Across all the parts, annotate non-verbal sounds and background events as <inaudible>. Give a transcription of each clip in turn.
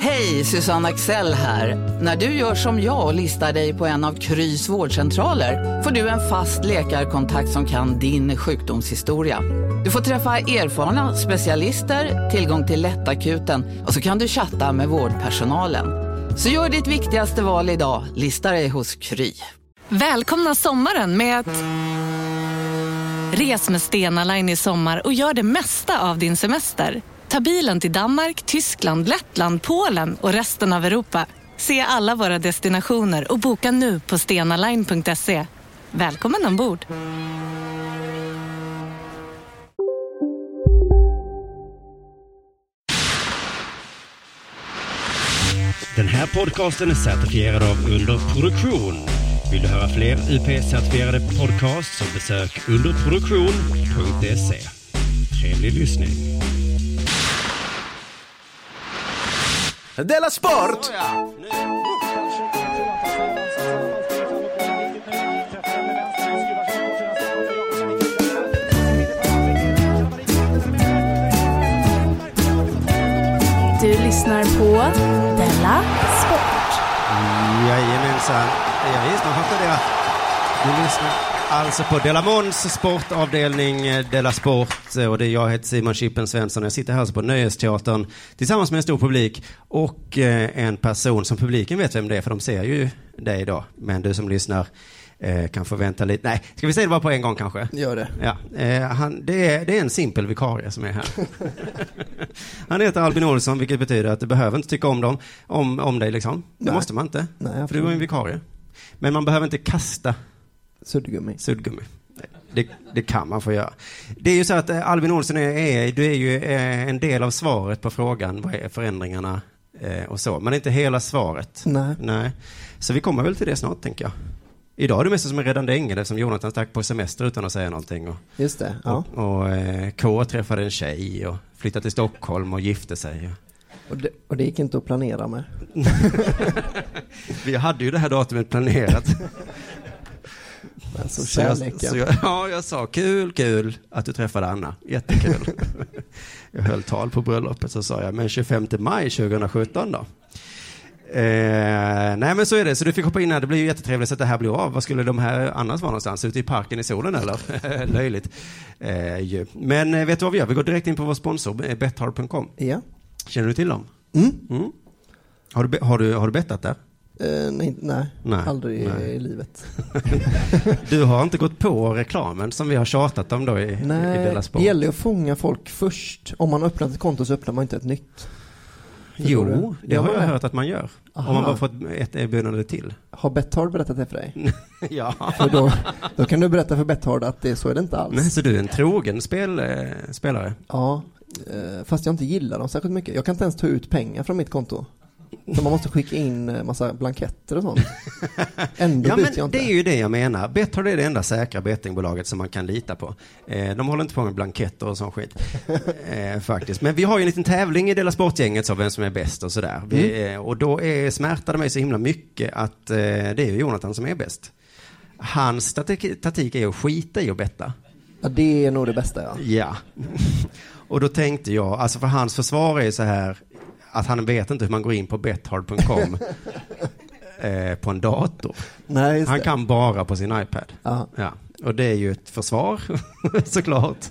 Hej, Susanne Axel här. När du gör som jag och listar dig på en av Krys vårdcentraler får du en fast läkarkontakt som kan din sjukdomshistoria. Du får träffa erfarna specialister, tillgång till lättakuten och så kan du chatta med vårdpersonalen. Så gör ditt viktigaste val idag, listar dig hos Kry. Välkomna sommaren med att... Res med Stena Line i sommar och gör det mesta av din semester. Ta bilen till Danmark, Tyskland, Lettland, Polen och resten av Europa. Se alla våra destinationer och boka nu på stenaline.se. Välkommen ombord! Den här podcasten är certifierad av Underproduktion. Vill du höra fler UP-certifierade podcasts så besök underproduktion.se. Trevlig lyssning. Della Sport! Du lyssnar på Della Sport. Jajamensan. Ja, visst, man fattar det. Du lyssnar alltså på Della Måns sportavdelning eh, Della Sport eh, och det är jag heter Simon Chippen Svensson. Jag sitter här alltså på Nöjesteatern tillsammans med en stor publik och eh, en person som publiken vet vem det är för de ser ju dig idag. Men du som lyssnar kan få vänta lite. Nej, ska vi säga det bara på en gång kanske? Gör det. Ja, eh, han, det, är, det är en simpel vikarie som är här. <laughs> han heter Albin Olsson, vilket betyder att du behöver inte tycka om dem, om, om dig liksom. Det Nej. måste man inte. Nej, för du är en vikarie. Men man behöver inte kasta Suddgummi. suddgummi. Det, det kan man få göra. Det är ju så att eh, Albin Olsson är, du är ju eh, en del av svaret på frågan, vad är förändringarna eh, och så. Men inte hela svaret. Nej. Nej. Så vi kommer väl till det snart, tänker jag. Idag är det mest som en räddande ängel eftersom Jonathan stack på semester utan att säga någonting. Och, Just det. Ja. och, och eh, K träffade en tjej och flyttade till Stockholm och gifte sig. Och, det, och det gick inte att planera med. <laughs> Vi hade ju det här datumet planerat. <laughs> Alltså Så jag, så <laughs> jag, ja, jag sa kul, kul att du träffade Anna. Jättekul. <laughs> jag höll tal på bröllopet så sa jag, men 25 maj 2017 då? Eh, nej men så är det, så du fick hoppa in här, det blir ju jättetrevligt att det här blir av. Vad skulle de här annars vara någonstans? Ute i parken i solen eller? <laughs> Löjligt. Eh. Men eh, vet du vad vi gör? Vi går direkt in på vår sponsor, eh, betthard.com. Ja. Känner du till dem? Mm. Mm. Har, du, har, du, har du bettat där? Eh, nej, nej, Nej, aldrig nej. i livet. <laughs> Du har inte gått på reklamen som vi har tjatat om då i, i Nej, Della det Sport? gäller att fånga folk först. Om man öppnar ett konto så öppnar man inte ett nytt. Förstår Jo, det Gör har jag det? hört att man gör. Aha. Om man bara fått ett erbjudande till. Har Betthard berättat det för dig? <laughs> ja. För då, då kan du berätta för Betthard att det, så är det inte alls. Nej, så du är en trogen spel, eh, spelare? Ja, eh, fast jag inte gillar dem särskilt mycket. Jag kan inte ens ta ut pengar från mitt konto. Så man måste skicka in eh, massa blanketter och sånt. <laughs> Ändå Ja, men jag inte. det är ju det jag menar. Betthard är det enda säkra bettingbolaget som man kan lita på. Eh, de håller inte på med blanketter och sån skit. <laughs> eh, faktiskt. Men vi har ju en liten tävling i Dela Sportgänget, så vem som är bäst och sådär. Vi, Mm. och då är, smärtar det mig så himla mycket att det är ju Jonathan som är bäst. Hans taktik, är att skita i att betta. Ja, det är nog det bästa ja. Ja. <laughs> Och då tänkte jag, alltså för hans försvar är så här att han vet inte hur man går in på bethard.com <laughs> eh, på en dator. Nej, Han kan bara på sin iPad. Ja. Och det är ju ett försvar, <laughs> såklart.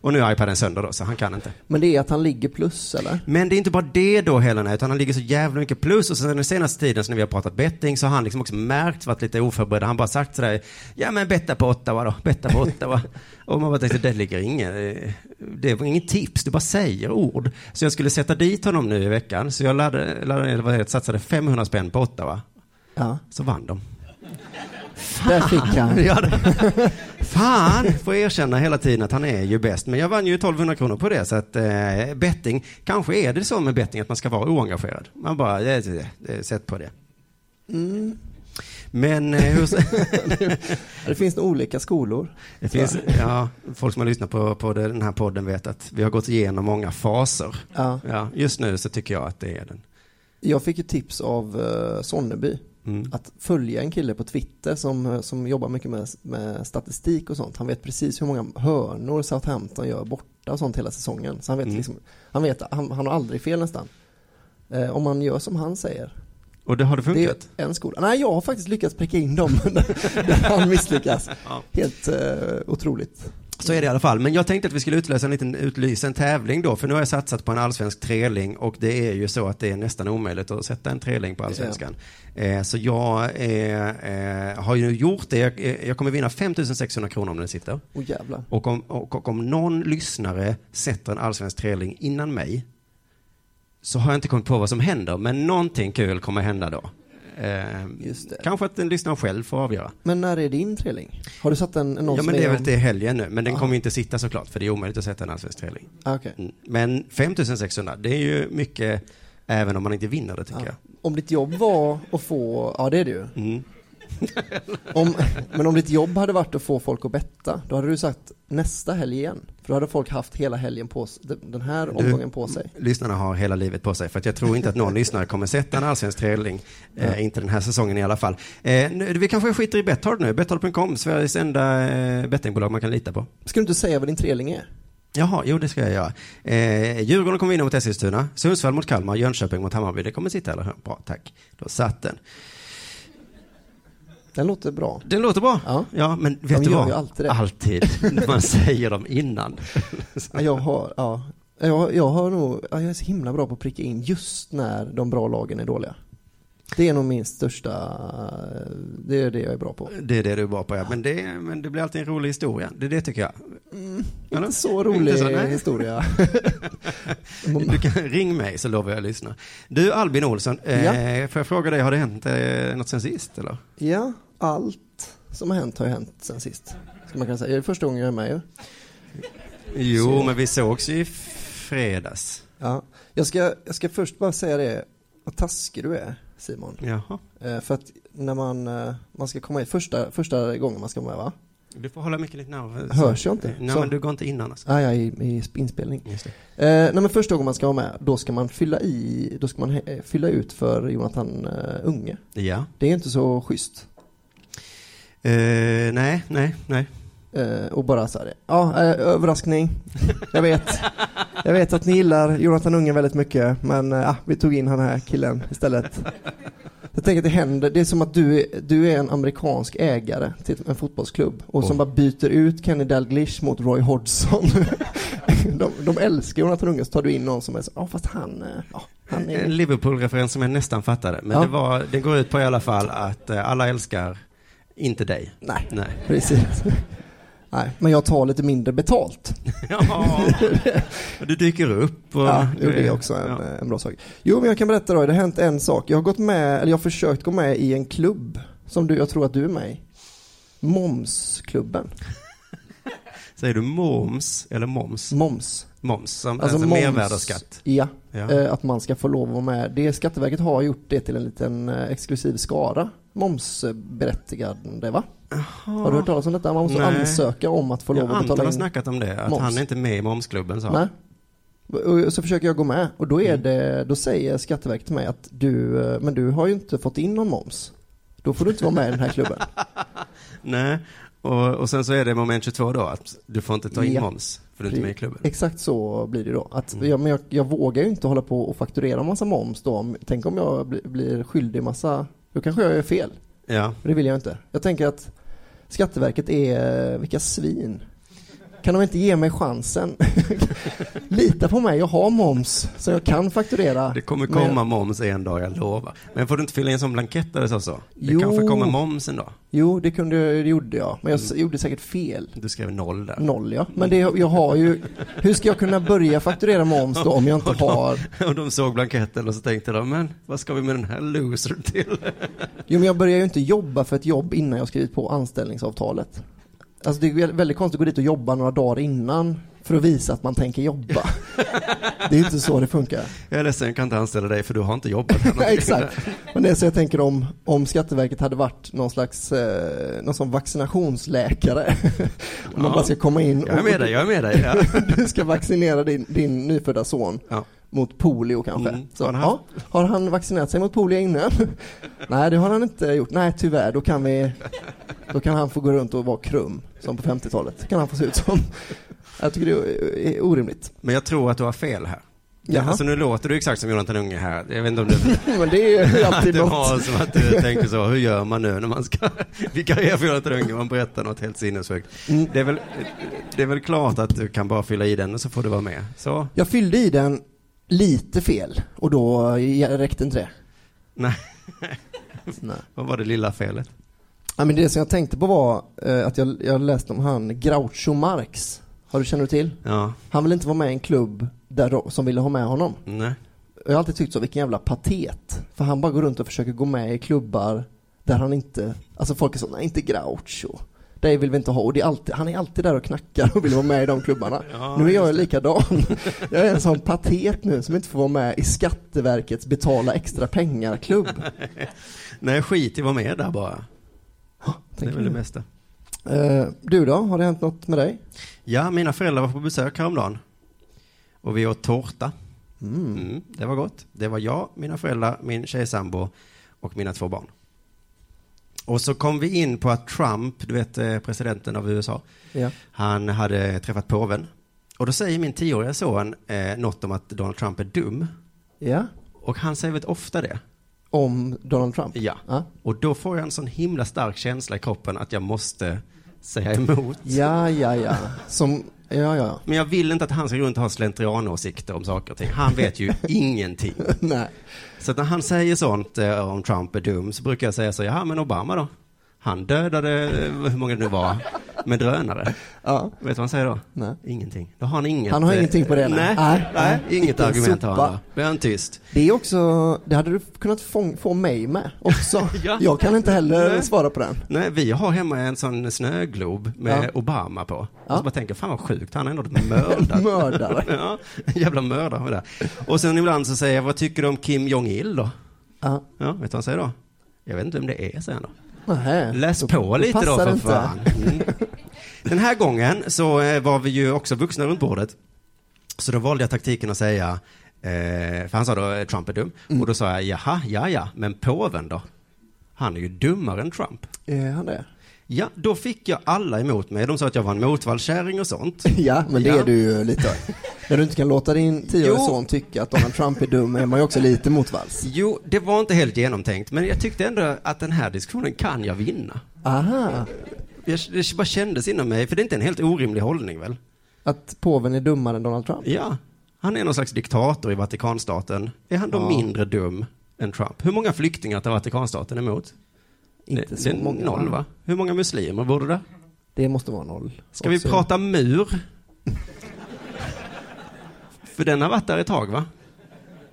Och nu är iPaden sönder då, så han kan inte. Men det är att han ligger plus eller? Men det är inte bara det då Helena, utan han ligger så jävla mycket plus. Och sen den senaste tiden så när vi har pratat betting så har han liksom också märkt, varit lite oförberedd. Han bara sagt sådär, ja men betta på Ottawa då, betta på Ottawa. och man bara tänkte, det ligger inget, eh, det var inget tips, du bara säger ord. Så jag skulle sätta dit honom nu i veckan, så jag laddade, laddade, vad heter satsade 500 spänn på Ottawa. Ja. Så vann de. Där fick han. Ja, det. Fan, får erkänna hela tiden att han är ju bäst. Men jag vann ju 1200 kronor på det. Så att eh, betting, kanske är det så med betting att man ska vara oengagerad. Man bara, det, det, sätt på det. Mm. Men eh, hur, <laughs> Det finns olika skolor. det finns, ja, folk som har lyssnat på, på den här podden vet att vi har gått igenom många faser. Ja. Ja, just nu så tycker jag att det är den. Jag fick ett tips av uh, Sonneby Mm. att följa en kille på Twitter som, som jobbar mycket med, med statistik och sånt. Han vet precis hur många hörnor Southampton gör borta och sånt hela säsongen. Så han vet, Mm. liksom, han, vet han, han har aldrig fel nästan. Eh, om man gör som han säger. Och det har det Det funkat? är en skola. Nej, jag har faktiskt lyckats pricka in dem <laughs> där han misslyckas. Ja. Helt eh, otroligt. Så är det i alla fall. Men jag tänkte att vi skulle utlösa en liten utlysa en tävling då, för nu har jag satsat på en allsvensk treling och det är ju så att det är nästan omöjligt att sätta en treling på allsvenskan. Eh, så jag eh, eh, har ju gjort det. Jag, eh, jag kommer vinna 5600 kronor om den sitter. Jävlar. Och om, och, och om någon lyssnare sätter en allsvensk treling innan mig så har jag inte kommit på vad som händer, men någonting kul kommer hända då. Eh, kanske att den lyssnaren själv får avgöra. Men när är din trilling? Har du satt en, någon Ja, men det är väl till helgen nu, men den kommer ju inte sitta såklart, för det är omöjligt att sätta en allsvensk treling. Ah, okej. Mm. Men 5600, det är ju mycket, även om man inte vinner det tycker Ja. Om ditt jobb var att få, ja det är det ju. jag. Mm. Om, men om ditt jobb hade varit att få folk att betta, då hade du sagt nästa helg igen. Då hade folk haft hela helgen på den här omgången på sig. Lyssnarna har hela livet på sig, för jag tror inte att någon <laughs> lyssnare kommer sätta en allsvensk treling. Eh, inte den här säsongen i alla fall. Eh, nu, vi kanske skiter i Betthard nu. Betthard.com, Sveriges enda eh, bettingbolag man kan lita på. Ska du inte säga vad din trilling är? Jaha, jo det ska jag göra. Eh, Djurgården kommer vinna mot Eskilstuna, Sundsvall mot Kalmar, Jönköping mot Hammarby. Det kommer sitta, eller hur? Bra, tack. Då satt den. Den låter bra. Det låter bra. Ja. Ja, men vet De du vad? alltid det. Alltid. <laughs> Man säger dem innan. Ja, Jag har, ja. Jag, jag har nog, ja, jag är så himla bra på att pricka in just när de bra lagen är dåliga. Det är nog min största, det är det jag är bra på. Det är det du är bra på, ja. Men det, men det blir alltid en rolig historia. Det är det tycker jag. Eller? Inte så rolig Inte så, historia. <laughs> Du kan ring mig så lovar jag att lyssna. Du Albin Olsson, eh, Ja. får jag fråga dig, har det hänt eh, något sen sist eller? Ja, allt som har hänt har ju hänt sen sist. Ska man kunna säga. Det är första gången jag är med ju. Jo, Så. men vi sågs ju i fredags. Ja. Jag, ska, jag ska först bara säga det, vad taskig du är Simon. Jaha. Eh, för att när man, eh, man ska komma in, första, första gången man ska vara med va? Du får hålla mycket lite närmare. Hörs jag inte? Nej, Så. men du går inte innan alltså. Ah, ja, i, i inspelning. Just det. Eh, nej men första gången man ska vara med, då ska man fylla i, då ska man he- fylla ut för Jonathan eh, Unge. Ja. Det är inte så schysst. Eh, nej, nej, nej. Eh, och bara så här, ja, eh, överraskning. Jag vet. Jag vet att ni gillar Jonathan Unge väldigt mycket, men eh, ja, vi tog in den här killen istället. Jag tänker att det händer, det är som att du, du är en amerikansk ägare till en fotbollsklubb och som bara byter ut Kenny Dalglish mot Roy Hodgson. <laughs> de, de älskar Jonathan Unge, så tar du in någon som är så, ja fast han, ja, han En är... Liverpool-referens som jag nästan fattade. Men Ja. det, var, det går ut på i alla fall att alla älskar inte dig. Nej, Nej. precis. Nej, men jag tar lite mindre betalt. <laughs> Ja, du dyker upp. Och, Ja, det är också en, Ja. en bra sak. Jo, men jag kan berätta då, det har hänt en sak. Jag har gått med, eller jag har försökt gå med i en klubb som du, jag tror att du är med i. Momsklubben. <laughs> Säger du moms eller moms? Moms. Moms, som, Alltså alltså, moms- mervärdesskatt. Ja, Ja. eh, att man ska få lov att vara med. Det Skatteverket har gjort det till en liten eh, exklusiv skara momsberättigande va? Har du hört talas om detta? Man måste Nej. ansöka om att få lov ja, att Anton betala har in. snackat om det, att moms. han är inte med i momsklubben sa Nej. Och så försöker jag gå med och då är Mm. det, då säger Skatteverket till mig att du, eh, men du har ju inte fått in någon moms. Då får du inte vara med i den här klubben. <laughs> Nej, och, och sen så är det moment 22 då, att du får inte ta in Ja. moms, för du är inte med i klubben. Exakt så blir det då. Att, Mm. ja, men jag, jag vågar ju inte hålla på och fakturera massa moms då. Tänk om jag bli, blir skyldig massa, då kanske jag gör fel. Ja, Det vill jag inte. Jag tänker att Skatteverket är, vilka svin. Kan de inte ge mig chansen? <laughs> Lita på mig, jag har moms så jag kan fakturera. det kommer komma moms en dag, jag lovar. Men får du inte fylla i en sån blankett det står så? Det Jo. kanske kommer moms en dag. Jo, det, kunde, det gjorde jag. Men jag s- gjorde säkert fel. Du skrev noll där. Noll ja. Men det, jag har ju, hur ska jag kunna börja fakturera moms då om jag inte <laughs> har Och de såg blanketten och så tänkte de, men vad ska vi med den här loser till? Jo men jag börjar ju inte jobba för ett jobb innan jag skrivit på anställningsavtalet. Alltså det är vä- väldigt konstigt att gå dit och jobba några dagar innan för att visa att man tänker jobba. <laughs> Det är ju inte så det funkar. Jag är ledsen, jag kan inte anställa dig för du har inte jobbat. Nej, <laughs> Exakt. Men det är så jag tänker om, om Skatteverket hade varit någon slags, eh, någon sån vaccinationsläkare. <laughs> om man bara ska komma in Jag är med dig, jag är med dig. Ja. du ska vaccinera din, din nyfödda son. Ja. Mot polio kanske. Mm. Så, Har han ja, har han vaccinerat sig mot polio innan? <laughs> Nej, det har han inte gjort. Nej, tyvärr. Då kan vi, då kan han få gå runt och vara krum, som på 50-talet. kan han få se ut som. Jag tycker det är orimligt. Men jag tror att du har fel här. Ja, Jaha. alltså nu låter du exakt som Jonathan Unge här. Jag vet inte om du, <laughs> Men det är ju <laughs> alltid något. som att du tänker så, hur gör man nu när man ska vikariera för Jonathan Unge? Man berättar något helt sinnessjukt. Mm. Det, är väl, det är väl klart att du kan bara fylla i den och så får du vara med. Så, Jag fyllde i den lite fel och då räckte inte det. nej, Nej. vad var det lilla felet? Ja, men det som jag tänkte på var eh, att jag, jag läste om han Groucho Marx. Har du känner du till? Ja, Han vill inte vara med i en klubb där, som ville ha med honom. nej. Jag har alltid tyckt så, vilken jävla patet. För han bara går runt och försöker gå med i klubbar där han inte, alltså folk är så, nej inte Groucho. Det vill vi inte ha. Och det är alltid, han är alltid där och knackar och vill vara med i de klubbarna. <laughs> Ja, nu är jag likadan. <laughs> Jag är en sån patet nu som inte får vara med i Skatteverkets betala extra pengar-klubb. <laughs> Nej, skit i att vara med där bara. Det är väl det du. mesta. Eh, du då, har det hänt något med dig? Ja, mina föräldrar var på besök häromdagen. Och vi åt tårta. Mm. Mm, det var gott. Det var jag, mina föräldrar, min tjejsambo och mina två barn. Och så kom vi in på att Trump, du vet eh, presidenten av USA, Ja. han hade träffat påven. Och då säger min tioåriga son eh, något om att Donald Trump är dum. ja, Och han säger väldigt ofta det. om Donald Trump? Ja. Ja, Och då får jag en sån himla stark känsla i kroppen att jag måste säga emot. ja, ja. ja. Som, ja, ja. Men jag vill inte att han ska gå runt och ha slentrianåsikter om saker och ting. Han vet ju <laughs> ingenting. Nej. Så när han säger sånt eh, om Trump är dum så brukar jag säga så, ja men Obama då? Han dödade, hur många det nu var, med drönare. Ja, Vet du vad han säger då? nej. Ingenting. Då har han inget. Han har eh, ingenting på det, nej. Nej, Nej, inget argument har han sopa. då. Han tyst. Det är också, det hade du kunnat få, få mig med också. <laughs> Ja. Jag kan inte heller Nej. svara på den. Nej, vi har hemma en sån snöglob med Ja. Obama på. Och Ja. så bara tänker, fan vad sjukt, han är ändå mördat. <laughs> Mördare. ja, jävla mördare med det. Och sen ibland så säger jag, vad tycker du om Kim Jong-Il då? Ja. Ja, vet du vad han säger då? Jag vet inte vem det är, säger han då. Nähä. Läs på lite då för inte. fan. Mm. Den här gången så eh, var vi ju också vuxna runt bordet. Så då valde jag taktiken att säga, eh, för han sa då eh, Trump är dum. Mm. Och då sa jag, jaha, ja ja, men påven då? Han är ju dummare än Trump. Är han det? Ja, då fick jag alla emot mig. De sa att jag var en motvallskärring och sånt. <laughs> Ja, men det Ja. är du ju lite. När du inte kan låta din tioårige son tycka att Donald Trump är dum är man ju också lite motvalls. Jo, det var inte helt genomtänkt, men jag tyckte ändå att den här diskussionen kan jag vinna. Aha. Jag, det bara kändes inom mig, för det är inte en helt orimlig hållning väl? Att påven är dummare än Donald Trump? Ja, han är någon slags diktator i Vatikanstaten. Är han då Ja. mindre dum än Trump? Hur många flyktingar tar Vatikanstaten emot? Inte det, så det är många. Noll va? Hur många muslimer bor det där? Det måste vara noll. Ska vi Också- prata mur? För den har varit där ett tag va?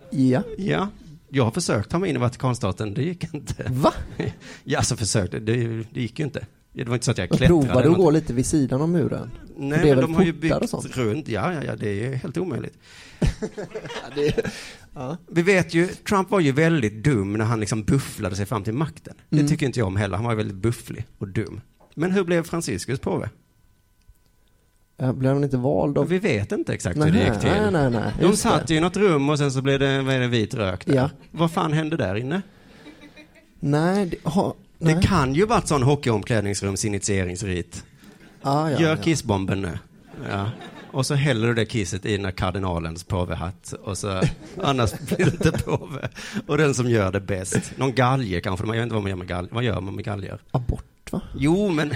Ja. Ja. Jag har försökt ta mig in i Vatikanstaten, det gick inte. Va? Ja, alltså försökte, det, det gick ju inte. Det var inte så att jag klättrade. provade att gå lite vid sidan om muren. Nej, är men de har ju byggt runt. Ja, ja, ja, det är helt omöjligt. <laughs> Det, ja. Vi vet ju, Trump var ju väldigt dum när han liksom bufflade sig fram till makten. Mm. Det tycker inte jag om heller. Han var ju väldigt bufflig och dum. Men hur blev Franciscus påve? Ja, Blev han inte vald av... Vi vet inte exakt hur det Nej, gick till. nej, nej, nej. De satt ju i något rum och sen så blev det, vad är det, vit rök där. Ja. Vad fan hände där inne? Nej, det, ha, nej. Det kan ju varit sån hockeyomklädningsrums initieringsrit. ah, ja, Gör ja. kissbomben nu. Ja. Och så häller du det kisset i den här kardinalens påvehatt. Och så, annars blir det inte påve. Och den som gör det bäst. Någon galge kanske. Jag vet inte vad man gör med galge. Vad gör man med galgar? Abort, va? Jo, men...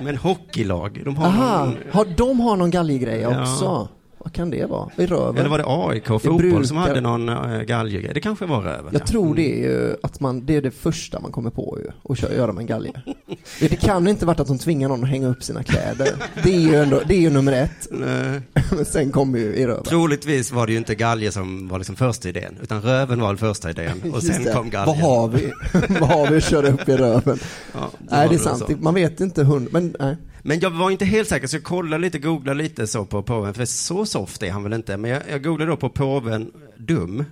Men hockeylag, de har Aha, någon... har de har någon galggrej Ja. också? Vad kan det vara? I röven? Eller var det AIK fotboll brukar- som hade någon äh, galjegrej? Det kanske var röven. Jag ja. tror Mm. det är ju att man, det är det första man kommer på ju, att köra, göra med en galge. Det kan inte varit att de tvingar någon att hänga upp sina kläder. Det är ju ändå, det är ju nummer ett. Nej. Men sen kommer ju i röven. Troligtvis var det ju inte galge som var liksom första idén, utan röven var väl första idén. Och sen kom galgen. Vad har vi? <laughs> Vad har vi att köra upp i röven? Ja, Nej, det är så. sant. Det- Man vet inte hund, men nej. Men jag var inte helt säker, så jag kollade lite, googlade lite så på påven, för så soft är han väl inte. Men jag, jag googlade då på påven dum.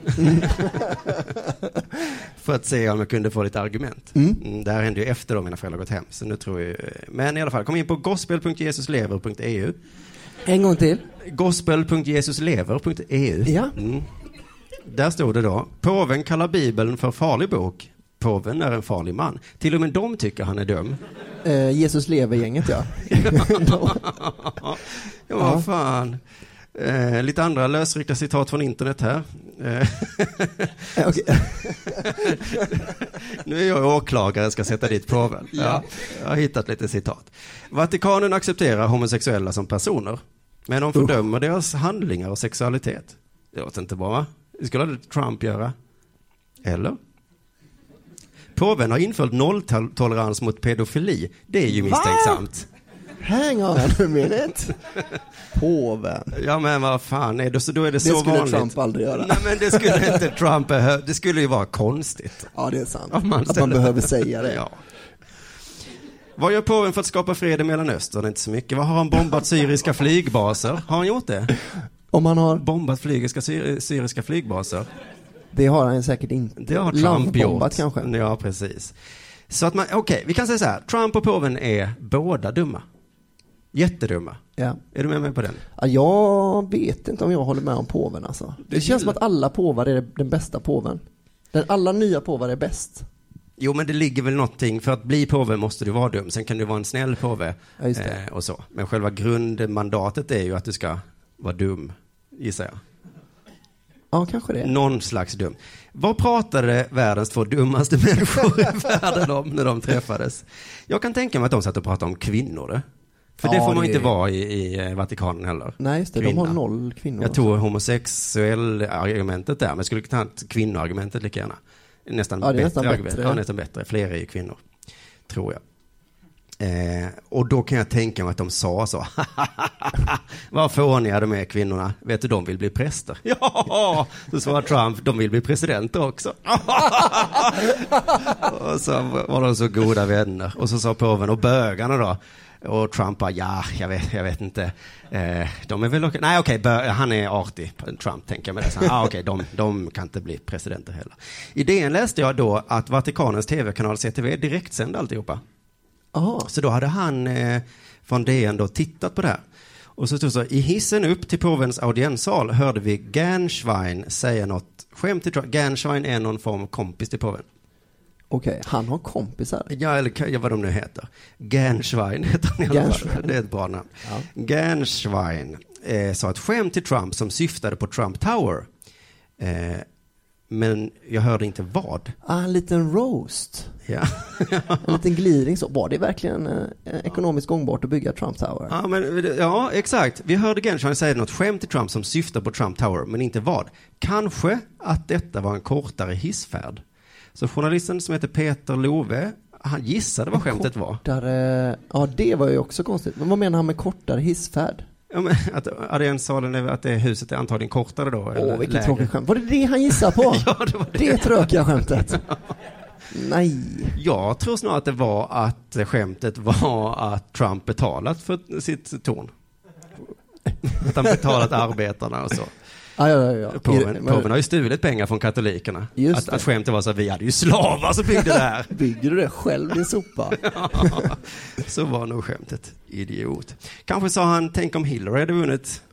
<laughs> för att se om jag kunde få lite argument. Mm, det här hände ju efter då mina föräldrar gått hem. Så nu tror jag, men i alla fall, kom in på gospel.jesuslever.eu. En gång till. Gospel.jesuslever.eu. Ja. Mm. Där stod det då, påven kallar bibeln för farlig bok. Påven är en farlig man. Till och med de tycker han är dum. Eh, Jesus lever-gänget ja. <laughs> Ja, vad fan. Eh, lite andra lösryckta citat från internet här. Eh, <laughs> <laughs> nu är jag åklagare, ska sätta dit påven. Ja. Jag har hittat lite citat. Vatikanen accepterar homosexuella som personer, men de fördömer deras handlingar och sexualitet. Det låter inte bra, va? Det skulle aldrig Trump göra. Eller? Påven har infört nolltolerans mot pedofili. Det är ju misstänksamt. Hang on a minute. Påven. Ja men vad fan, är det, så då är det, Det så skulle vanligt. Trump aldrig göra. Nej men det skulle inte Trump behöva, det skulle ju vara konstigt. Ja, det är sant. Man Att man behöver säga det. Ja. Vad gör påven för att skapa fred i Mellanöstern? Inte så mycket. Vad har han bombat syriska flygbaser? Har han gjort det? Om man har, Bombat flygiska, syr, syriska flygbaser? Det har han säkert inte. Det har Trump gjort. kanske. Ja, precis. Så att man, okej, vi kan säga så här. Trump och påven är båda dumma. Jättedumma. Ja. Är du med mig på den? Ja, jag vet inte om jag håller med om påven alltså. Det Du känns som att alla påvar är den bästa påven. Den, alla nya påvar är bäst. Jo, men det ligger väl någonting, för att bli påve måste du vara dum. Sen kan du vara en snäll påve Ja, det. eh, och så. Men själva grundmandatet är ju att du ska vara dum, gissar jag. Ja, kanske det. Någon slags dum. Vad pratade världens två dummaste människor i <laughs> världen om när de träffades? Jag kan tänka mig att de satt och pratade om kvinnor. Det. För det Ja, får man det- inte vara i, i eh, Vatikanen heller. Nej, just det. De Kvinna. har noll kvinnor. Jag tog homosexuell argumentet där, men jag skulle kunna ta kvinnoargumentet lika gärna. Nästan Ja, det är bättre nästan bättre. Ja, nästan bättre. Fler är ju kvinnor, tror jag. Eh, och då kan jag tänka mig att de sa så. <laughs> Vad fåniga de är kvinnorna. Vet du, de vill bli präster. Ja, så svarade Trump, de vill bli presidenter också. <laughs> och så var de så goda vänner. Och så sa påven, och bögarna då? Och Trump bara, ja, jag vet, jag vet inte. Eh, de är väl okej. Nej, okej, bö- han är artig, Trump, tänker jag det. Så, ah, okej, de, de kan inte bli presidenter heller. I DN läste jag då att Vatikanens tv-kanal CTV direktsände alltihopa. Jaha. Så då hade han eh, från DN då tittat på det här. Och så stod det så, i hissen upp till påvens audienssal hörde vi Gernschwein säga något skämt till. Gernschwein är någon form av kompis till påven. Okej, han har kompisar. Ja, eller vad de nu heter. Gernschwein heter han i alla fall. Det är ett bra namn. Ja. Gernschwein eh, sa ett skämt till Trump som syftade på Trump Tower. Eh, men jag hörde inte vad. Ah, en liten roast. Ja. <laughs> En liten gliring så. Var det verkligen eh, ekonomiskt gångbart att bygga Trump Tower? Ja, men, ja, exakt. Vi hörde Gernschwein säga något skämt till Trump som syftar på Trump Tower, men inte vad. Kanske att detta var en kortare hissfärd. Så journalisten som heter Peter Love, han gissade vad skämtet var. Kortare, ja det var ju också konstigt. Men vad menar han med kortare hissfärd? Ja, men <laughs> att audienssalen, är- att det huset är antagligen kortare då? Åh, vilket lägre. tråkigt skämt. Var det det han gissade på? <laughs> Ja, det var det. Det tråkiga skämtet. <laughs> Nej. Jag tror snarare att det var att skämtet var att Trump betalat för sitt torn. Att han betalat arbetarna och så. Ja, ja, ja, ja. Påven, påven har ju stulit pengar från katolikerna. Just att, det. att skämtet var så att vi hade ju slavar som byggde det här. <laughs> Bygger du det själv din sopa? <laughs> så var nog skämtet. Idiot. Kanske sa han, tänk om Hillary hade vunnit. <laughs>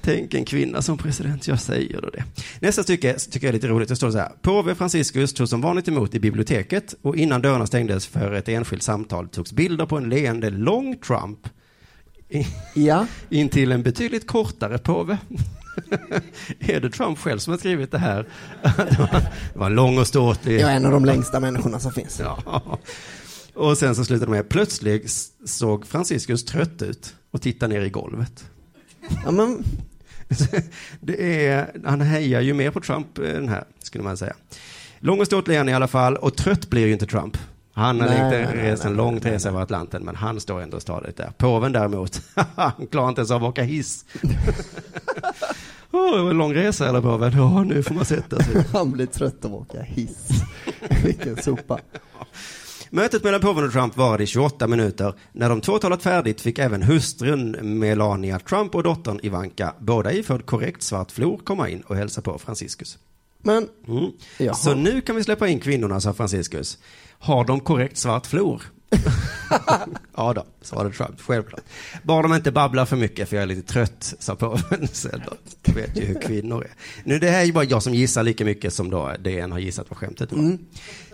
Tänk en kvinna som president, jag säger då det. Nästa stycke tycker jag är lite roligt, det står så här. Påve Franciscus tog som vanligt emot i biblioteket och innan dörrarna stängdes för ett enskilt samtal togs bilder på en leende lång Trump i- Ja. <laughs> in till en betydligt kortare påve. <laughs> är det Trump själv som har skrivit det här? <laughs> det var- en lång och ståtlig... Jag är en av de längsta människorna som finns. Ja. Och sen så slutade det med, plötsligt såg Franciscus trött ut och tittade ner i golvet. Ja, men, Det är, han hejar ju mer på Trump eh, den här, skulle man säga. Lång och ståtlig är han i alla fall, och trött blir ju inte Trump. Han har rest en lång resa över Atlanten, men han står ändå stadigt där. Påven däremot, <laughs> han klarar inte ens av att åka hiss. <laughs> Åh, det var en lång resa eller påven? Ja, nu får man sätta sig. <laughs> han blir trött av att åka hiss. Vilken sopa. Mötet mellan påven och Trump varade i 28 minuter. När de två talat färdigt fick även hustrun Melania Trump och dottern Ivanka, båda iförd korrekt svart flor, komma in och hälsa på Franciscus. Men, Mm. Så nu kan vi släppa in kvinnorna, sa Franciscus. Har de korrekt svart flor? <laughs> ja då, svarade Trump, självklart. Bara de inte babblar för mycket, för jag är lite trött, sa påven. Du vet ju hur kvinnor är. Nu det här är ju bara jag som gissar lika mycket som då DN har gissat vad skämtet var.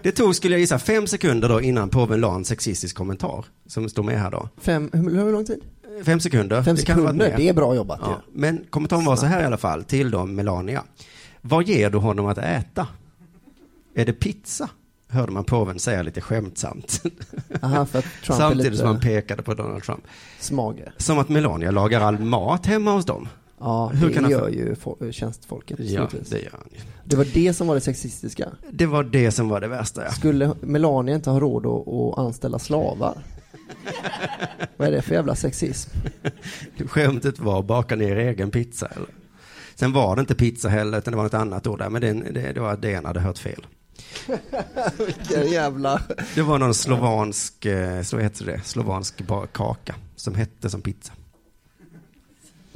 Det tog, skulle jag gissa, fem sekunder då innan påven la en sexistisk kommentar, som står med här då. fem, hur, hur lång tid? Fem sekunder. Fem det sekunder, mer. det är bra jobbat Ja, ju. men kommentaren var så här i alla fall, till då Melania. Vad ger du honom att äta? Är det pizza? Hörde man påven säga lite skämtsamt. Aha, Samtidigt lite som han pekade på Donald Trump. smager. Som att Melania lagar all mat hemma hos dem. Ja, Hur det kan han gör få- ju fo- tjänstfolket. Ja, det gör han ju. det var det som var det sexistiska. Det var det som var det värsta, ja. Skulle Melania inte ha råd att, att anställa slavar? Vad är det för jävla sexism? Skämtet var baka ner egen pizza, eller? Sen var det inte pizza heller, utan det var något annat ord där. Men det, det, det var att DN hade hört fel. <laughs> Vilken jävla... Det var någon slovansk, eh, så heter det, slovansk kaka som hette som pizza.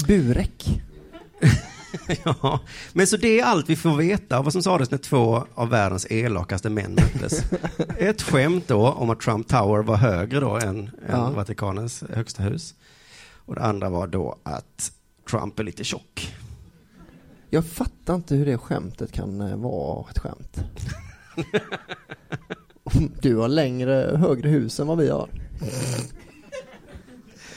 Burek. <laughs> Ja, men så det är allt vi får veta av vad som sades när två av världens elakaste män möttes. <laughs> Ett skämt då om att Trump Tower var högre då än, än Ja. Vatikanens högsta hus. Och det andra var då att Trump är lite tjock. Jag fattar inte hur det skämtet kan eh, vara ett skämt. <laughs> Du har längre, högre hus än vad vi har. <laughs>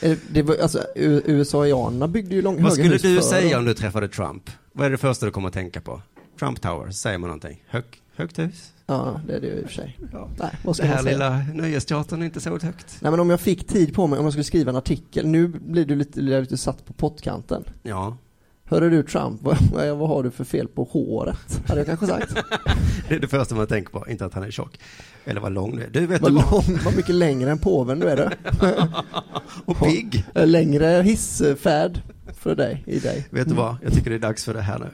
Eh, Det var, alltså, USA-ianerna byggde ju lång, Vad höga skulle hus du förr. säga om du träffade Trump? Vad är det första du kommer att tänka på? Trump Tower, säger man någonting? Hög, högt hus? Ja, det är det ju i och för sig. Ja. Nej, vad ska Det man här säga? lilla nöjesteatern är inte så högt. Nej men om jag fick tid på mig, om jag skulle skriva en artikel, nu blir du lite, lite satt på pottkanten. Ja, Hörru du Trump, vad, vad har du för fel på håret? Hade jag kanske sagt. <laughs> det är det första man tänker på, inte att han är tjock. Eller vad lång du är. Du, vet Vad, du lång, vad mycket längre än påven du är du. <laughs> Och pigg. Eh, Längre hissfärd för dig, i dig. Vet du vad? Jag tycker det är dags för det här nu.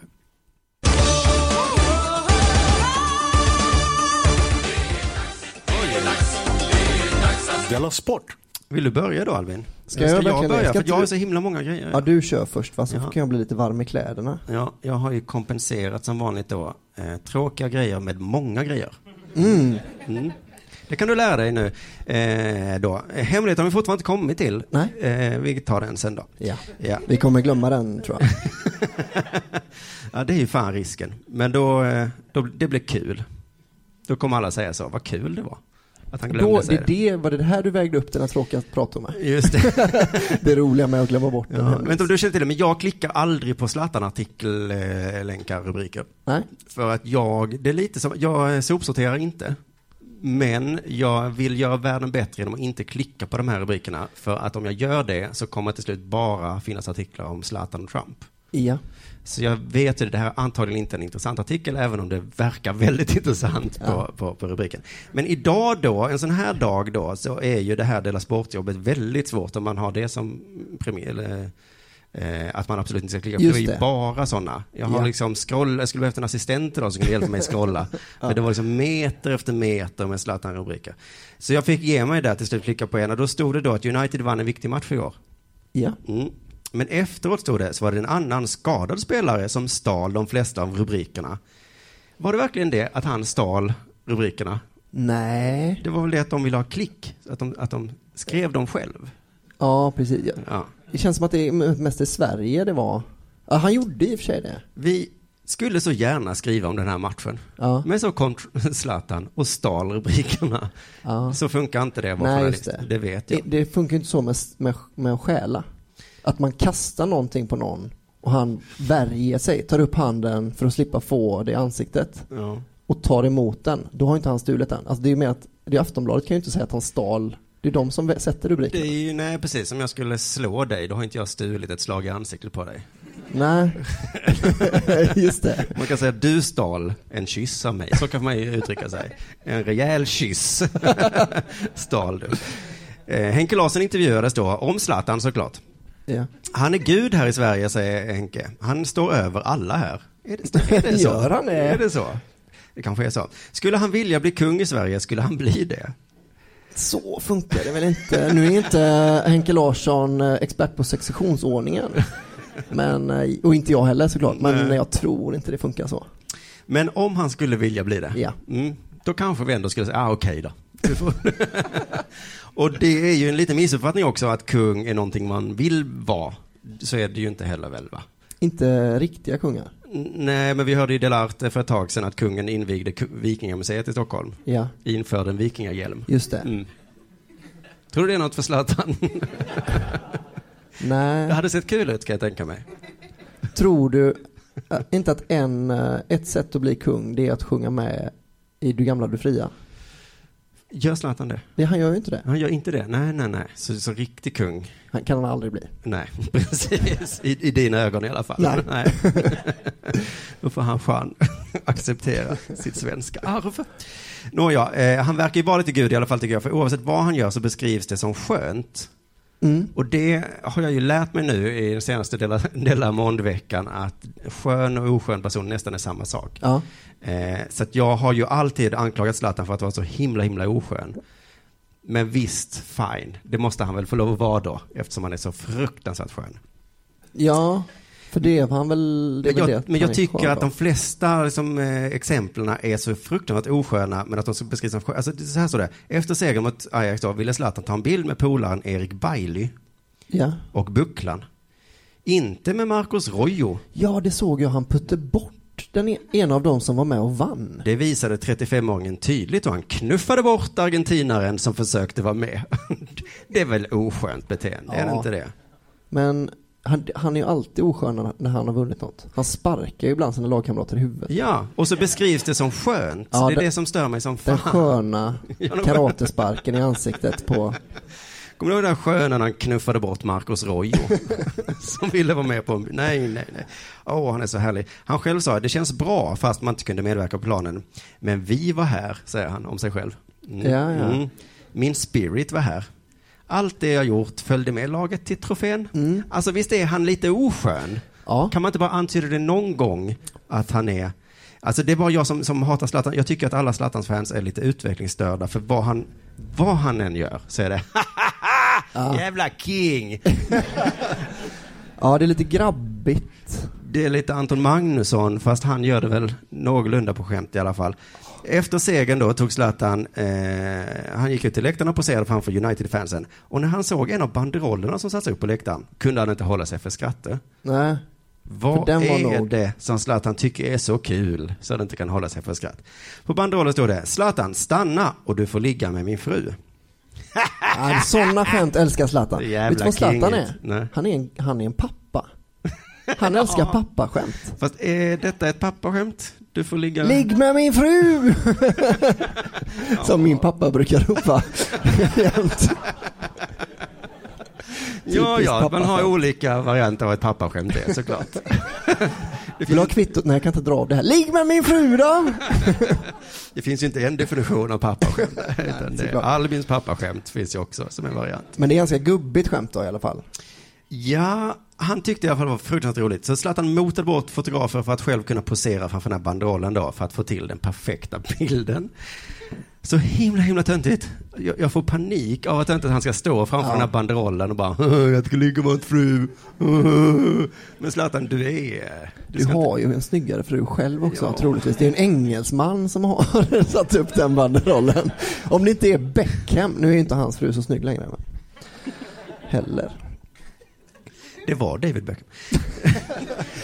Della Sport! Vill du börja då Alvin? Ska jag verkligen det? börja? Ska För jag har så himla många grejer. Ja, du kör först va, så Jaha. kan jag bli lite varm i kläderna. Ja, jag har ju kompenserat som vanligt då eh, tråkiga grejer med många grejer. Mm. Mm. Det kan du lära dig nu. Eh, då. Hemligheten har vi fortfarande inte kommit till. Nej. Eh, vi tar den sen då. Ja. Ja. Vi kommer glömma den tror jag. <laughs> ja, det är ju fan risken. Men då, eh, då, det blir kul. Då kommer alla säga så, vad kul det var. Att han glömde Då, det, säga är det, var det det här du vägde upp den här tråkiga att prata med? Just det. <laughs> Det roliga med att glömma bort den. Ja, vet inte om du känner till det, men jag klickar aldrig på Zlatan-artikel, eh, länkar, rubriker. Nej? För att jag, det är lite som, jag sopsorterar inte. Men jag vill göra världen bättre genom att inte klicka på de här rubrikerna. För att om jag gör det så kommer det till slut bara finnas artiklar om Zlatan och Trump. Ja. Så jag vet ju, det här är antagligen inte en intressant artikel, även om det verkar väldigt <laughs> intressant på, Ja. på, på rubriken. Men idag då, en sån här dag då, så är ju det här Dela Sportjobbet väldigt svårt om man har det som premiär, eller eh, att man absolut inte ska klicka på. Det är ju bara sådana. Jag har Ja. liksom scroll, jag skulle behövt en assistent idag som kunde hjälpa mig scrolla. <laughs> För det var liksom meter efter meter med Zlatan-rubriker. Så jag fick ge mig där till slut, klicka på en och då stod det då att United vann en viktig match i år. Ja. Mm. Men efteråt stod det, så var det en annan skadad spelare som stal de flesta av rubrikerna. Var det verkligen det, att han stal rubrikerna? Nej. Det var väl det att de ville ha klick, att de, att de skrev dem själv. Ja, precis. Ja. Ja. Det känns som att det är mest i Sverige det var. Ja, han gjorde i och för sig det. Vi skulle så gärna skriva om den här matchen. Ja. Men så kom <laughs> Zlatan och stal rubrikerna. ja. Så funkar inte det Nej, just det. Det vet Det, jag. det funkar ju inte så med, med, med att stjäla. Att man kastar någonting på någon och han värjer sig, tar upp handen för att slippa få det i ansiktet Ja. och tar emot den. Då har inte han stulit den. Alltså det är mer att, det är Aftonbladet kan ju inte säga att han stal. Det är de som sätter Det rubriken. är ju, nej precis, om jag skulle slå dig, då har inte jag stulit ett slag i ansiktet på dig. Nej, <laughs> just det. Man kan säga att du stal en kyss av mig, så kan man ju uttrycka sig. En rejäl kyss <laughs> stal du. Eh, Henke Larsson intervjuades då om Zlatan såklart. Ja. Han är gud här i Sverige, säger Henke. Han står över alla här. Är det, <laughs> är det så? Gör han det? Är det så? Det kanske är så. Skulle han vilja bli kung i Sverige skulle han bli det. så funkar det väl inte. Nu är inte Henke Larsson eh, expert på successionsordningen. Men, eh, och inte jag heller såklart, men Nej. jag tror inte det funkar så. Men om han skulle vilja bli det, Ja. mm, då kanske vi ändå skulle säga, ah, okej då. <laughs> Och det är ju en liten missuppfattning också att kung är någonting man vill vara. Så är det ju inte heller väl va? Inte riktiga kungar. N- Nej, men vi hörde i Delarte för ett tag sedan att kungen invigde Vikingamuseet i Stockholm. Ja, Införde en vikingahjälm. just det. Mm. Tror du det är något för Zlatan? <laughs> Det Nej, hade sett kul ut kan jag tänka mig. tror du äh, inte att en, äh, ett sätt att bli kung det är att sjunga med i Du gamla, du fria? Gör Zlatan det? Det, han gör ju inte det. Han gör inte det? Nej, nej, nej. Så, så riktig kung? Han kan han aldrig bli. Nej, <laughs> precis. I, I dina ögon i alla fall. Nej. <laughs> Då får han fan <laughs> acceptera sitt svenska arv. Nåja, eh, han verkar ju vara lite gud i alla fall tycker jag. För oavsett vad han gör så beskrivs det som skönt. Mm. Och det har jag ju lärt mig nu i den senaste Monde-veckan att skön och oskön person nästan är samma sak. Ja. Eh, så att jag har ju alltid anklagat Zlatan för att vara så himla, himla oskön. Men visst, fine. Det måste han väl få lov att vara då, eftersom han är så fruktansvärt skön. ja, för det är han väl, det Men jag, det men jag tycker att de flesta liksom, eh, exemplen är så fruktansvärt osköna, men att de ska beskrivas som sköna. Alltså, det så här står det. Efter segern mot Ajax då ville Zlatan ta en bild med polaren Erik Bailly Ja. och Bucklan. Inte med Marcos Rojo. ja, det såg jag. Han putte bort den e- en av dem som var med och vann. Det visade 35-åringen tydligt och han knuffade bort argentinaren som försökte vara med. <laughs> Det är väl oskönt beteende, är det Ja. inte det? Men han, han är ju alltid oskön när- han har vunnit något. Han sparkar ju ibland sina lagkamrater i huvudet. Ja, och så beskrivs det som skönt. Ja, det är det- det som stör mig som Den fan. sköna <laughs> Ja, de- karatesparken i ansiktet på... Kommer du ihåg den sköna när han knuffade bort Marcos Rojo? <laughs> som ville vara med på en... Nej, nej, nej. Åh, han är så härlig. Han själv sa att det känns bra fast man inte kunde medverka på planen. Men vi var här, säger han om sig själv. Mm. Ja, ja. Min spirit var här. Allt det jag gjort följde med laget till trofén. Mm. Alltså visst är han lite oskön? Ja, Kan man inte bara antyda det någon gång att han är Alltså det är bara jag som, som hatar Zlatan. Jag tycker att alla Zlatans fans är lite utvecklingsstörda för vad han, vad han än gör så är det <laughs> jävla king. <laughs> ja det är lite grabbigt. Det är lite Anton Magnusson fast han gör det väl någorlunda på skämt i alla fall. Efter segern då tog Zlatan, eh, han gick ut till läktaren och poserade framför United-fansen. Och när han såg en av banderollerna som sattes upp på läktaren kunde han inte hålla sig för skrattet. Nej, Vad För den var är nog- det som Zlatan tycker är så kul så det inte kan hålla sig för skratt? På banderollen står det Zlatan, stanna och du får ligga med min fru. sådana skämt älskar Zlatan. <laughs> Vet du vad Zlatan är? Nej. Han är en, han är en pappa. Han älskar pappaskämt. Fast är detta ett pappaskämt? Du får ligga... Ligg med min fru! <laughs> Som min pappa brukar ropa jämt. <laughs> ja, ja, man har olika varianter av ett pappaskämt det såklart. <laughs> Vill du ha kvittot? Nej, jag kan inte dra av det här. Ligg med min fru då! Det finns ju inte en definition av pappaskämt. det. Albins pappaskämt finns ju också som en variant. Men det är ganska gubbigt skämt då i alla fall. Ja, han tyckte i alla fall det var fruktansvärt roligt. Så Zlatan motade bort fotografer för att själv kunna posera framför den här banderollen då, för att få till den perfekta <laughs> bilden. Så himla, himla töntigt. Jag, jag får panik av att inte han ska stå framför Ja. den här banderollen och bara jag ligga med en fru. <laughs> Men Zlatan, du är... Du ska har ju en snyggare fru själv också Ja. troligtvis. Det är en engelsman som har <laughs> satt upp den banderollen. Om det inte är Beckham, nu är inte hans fru så snygg längre. Men. Heller. Det var David Beckham. <laughs>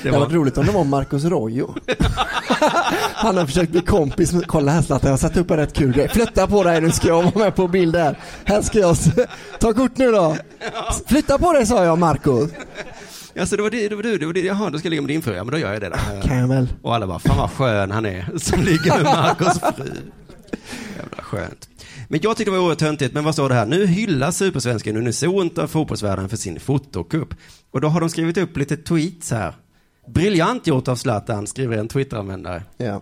Det hade varit roligt om det var Marcus Rojo. <laughs> Han har försökt bli kompis med, kolla här Zlatan, jag har satt upp en rätt kul grej. Flytta på dig nu ska jag vara med på bild här. Här ska jag, ta kort nu då. Flytta på dig sa jag Marcus. Alltså det var det, det var du, det var det, jaha, då ska jag ligga med din fru, ja men då gör jag det då. Kan jag väl. Och alla bara, fan vad skön han är <laughs> som ligger med Marcos fru. Jävla skönt. Men jag tyckte det var oerhört töntigt, men vad står det här? Nu hyllas supersvensken unisont av fotbollsvärlden för sin fotokupp. Och då har de skrivit upp lite tweets här. Briljant gjort av Zlatan, skriver en Twitteranvändare. Ja.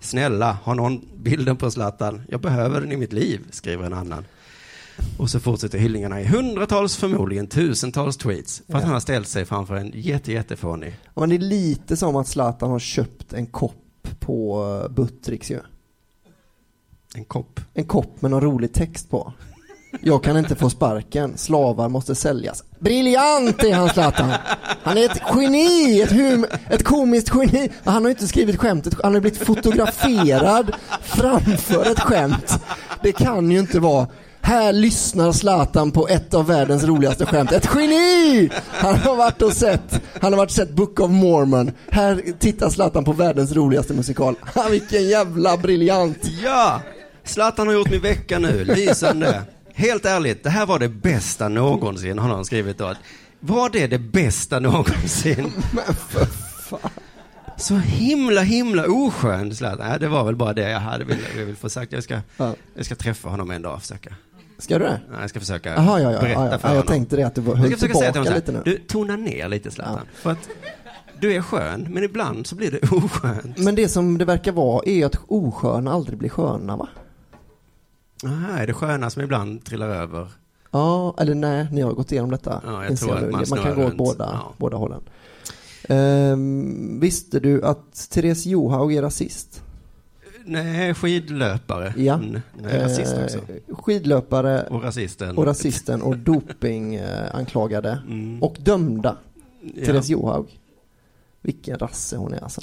Snälla, har någon bilden på Zlatan? Jag behöver den i mitt liv, skriver en annan. Och så fortsätter hyllningarna i hundratals, förmodligen tusentals tweets. För att Ja. han har ställt sig framför en jätte, jättefånig. Men det är lite som att Zlatan har köpt en kopp på eh, Buttricks ju. En kopp. En kopp med någon rolig text på. Jag kan inte få sparken. Slavar måste säljas. Briljant är han Zlatan. Han är ett geni, ett, hum, ett komiskt geni. Han har ju inte skrivit skämtet, han har blivit fotograferad framför ett skämt. Det kan ju inte vara här lyssnar Zlatan på ett av världens roligaste skämt. Ett geni! Han har varit och sett, han har varit och sett Book of Mormon. Här tittar Zlatan på världens roligaste musikal. Vilken jävla briljant! Ja! Zlatan har gjort min vecka nu, lysande. Helt ärligt, det här var det bästa någonsin, har någon skrivit då. Var det det bästa någonsin? <laughs> Men för fan. Så himla, himla oskön Zlatan. Nej, det var väl bara det jag hade vill, jag vill få sagt. Jag ska, Ja. jag ska träffa honom en dag och försöka. Ska du det? Nej, jag ska försöka Jaha, ja, ja. berätta ja, ja. för ja jag honom. tänkte det att du var- Jag höll ska försöka säga till honom lite nu. du tona ner lite Zlatan. För att du är skön, men ibland så blir det <laughs> oskönt. Men det som det verkar vara är att osköna aldrig blir sköna va? Aha, är det sköna som ibland trillar över? Ja, eller nej, ni har gått igenom detta. Ja, jag tror att man man kan gå åt båda, Ja. båda hållen. Ehm, visste du att Therese Johaug är rasist? Nej, skidlöpare. Ja. Mm, nej, rasist också. Eh, skidlöpare Och rasisten. och rasisten och dopinganklagade Mm. och dömda. Ja. Therese Johaug. Vilken rasse hon är alltså.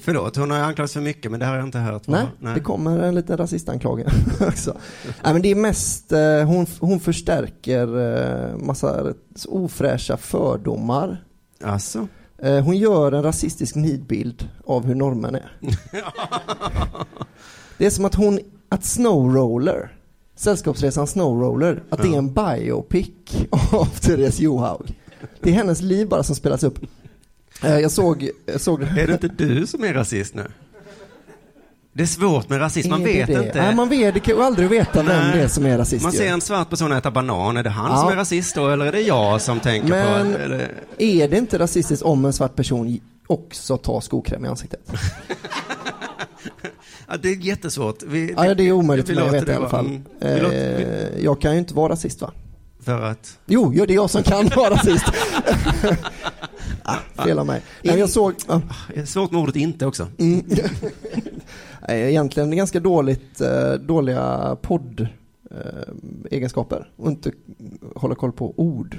Förlåt, hon har anklagats för mycket, men det har jag inte hört. Nej, Nej. det kommer en liten rasistanklage <laughs> också. Nej, men det är mest, eh, hon, hon förstärker eh, massa ofräscha fördomar. Alltså? Eh, hon gör en rasistisk nidbild av hur normen är. <laughs> Det är som att hon, att Snowroller, Sällskapsresan Snowroller, att det är en biopic <laughs> av Therese Johaug. Det är hennes liv bara som spelas upp. Eh, Jag såg, jag såg Är det inte du som är rasist nu? Det är svårt med rasism, man vet det? inte. Nej, man vet, det kan ju aldrig veta vem Nej. det är som är rasist. Man ju. ser en svart person äta banan, är det han Ja. som är rasist då, eller är det jag som tänker Men- på... Eller... Är det inte rasistiskt om en svart person också tar skokräm i ansiktet? <laughs> Ja, det är jättesvårt. Vi, Ja, det är omöjligt för mig att veta i alla fall. Mm. Vi låter- Eh, jag kan ju inte vara rasist va? För att... Jo, jo, det är jag som kan vara rasist. <laughs> ah, fel av mig. Nej, jag såg, ja, Det är svårt med ordet inte också. mm. <laughs> Egentligen ganska dåligt, eh, dåliga podd eh, egenskaper och inte hålla koll på ord.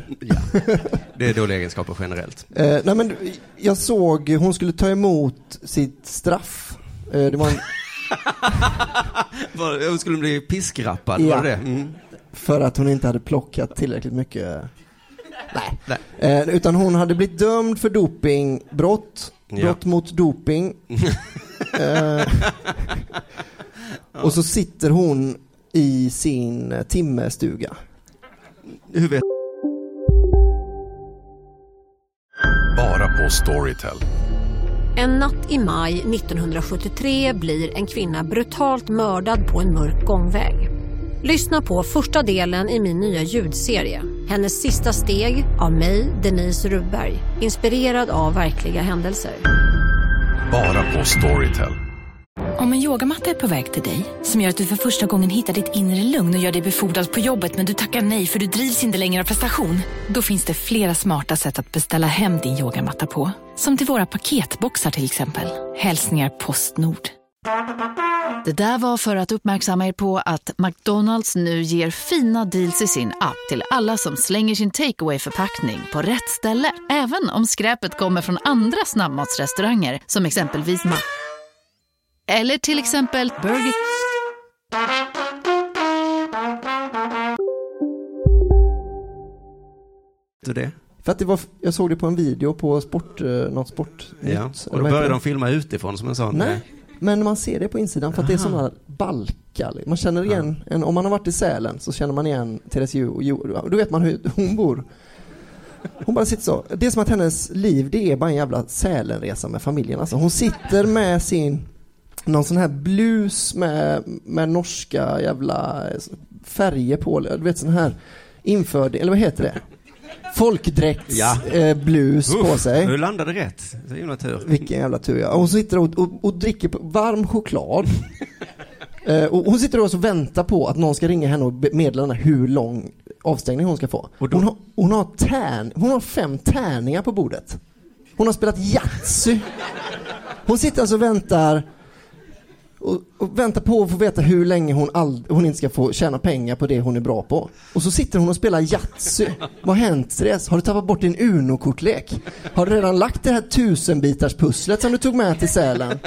Det är dåliga egenskaper generellt. Eh, nej men jag såg, hon skulle ta emot sitt straff. Eh, det var en, <laughs> Hon skulle bli piskrappad, Ja. var det det? Mm. för att hon inte hade plockat tillräckligt mycket. Nej. Nej. Eh, utan hon hade blivit dömd för dopingbrott, Ja. brott mot doping. <laughs> eh, och så sitter hon i sin eh, timmerstuga. Hur vet Bara på Storytel. En natt i maj 1973 blir en kvinna brutalt mördad på en mörk gångväg. Lyssna på första delen i min nya ljudserie. Hennes sista steg av mig, Denise Rubberg. Inspirerad av verkliga händelser. Bara på Storytel. Om en yogamatta är på väg till dig, som gör att du för första gången hittar ditt inre lugn och gör dig befordrad på jobbet men du tackar nej för du drivs inte längre av prestation. Då finns det flera smarta sätt att beställa hem din yogamatta på. Som till våra paketboxar till exempel. Hälsningar Postnord. Det där var för att uppmärksamma er på att McDonalds nu ger fina deals i sin app till alla som slänger sin takeaway förpackning på rätt ställe. Även om skräpet kommer från andra snabbmatsrestauranger som exempelvis Ma... Eller till exempel Burger... det? För att det var, jag såg det på en video på sport, eh, något sportnytt. Ja. Och då började de filma utifrån som en sån... Nej, men man ser det på insidan för att det är sådana balkar. Man känner igen, en, om man har varit i Sälen så känner man igen Therese jo då vet man hur hon bor. Hon bara sitter så. Det är som att hennes liv det är bara en jävla Sälenresa med familjen. Alltså hon sitter med sin, någon sån här blus med, med norska jävla färger på. Du vet sån här införd, eller vad heter det? Folkdräkts Ja. eh, blus på Uff, sig. Du landade rätt. Så himla tur. Vilken jävla tur ja. Hon sitter och, och, och dricker på- varm choklad. <laughs> eh, och hon sitter och väntar på att någon ska ringa henne och meddela henne hur lång avstängning hon ska få. Hon, har, hon, har tärn, hon har fem tärningar på bordet. Hon har spelat Yatzy. Hon sitter alltså och väntar och, och väntar på att få veta hur länge hon, all, hon inte ska få tjäna pengar på det hon är bra på. Och så sitter hon och spelar Yatzy. Vad har hänt Therese? Har du tappat bort din Uno-kortlek? Har du redan lagt det här tusenbitars pusslet som du tog med till Sälen?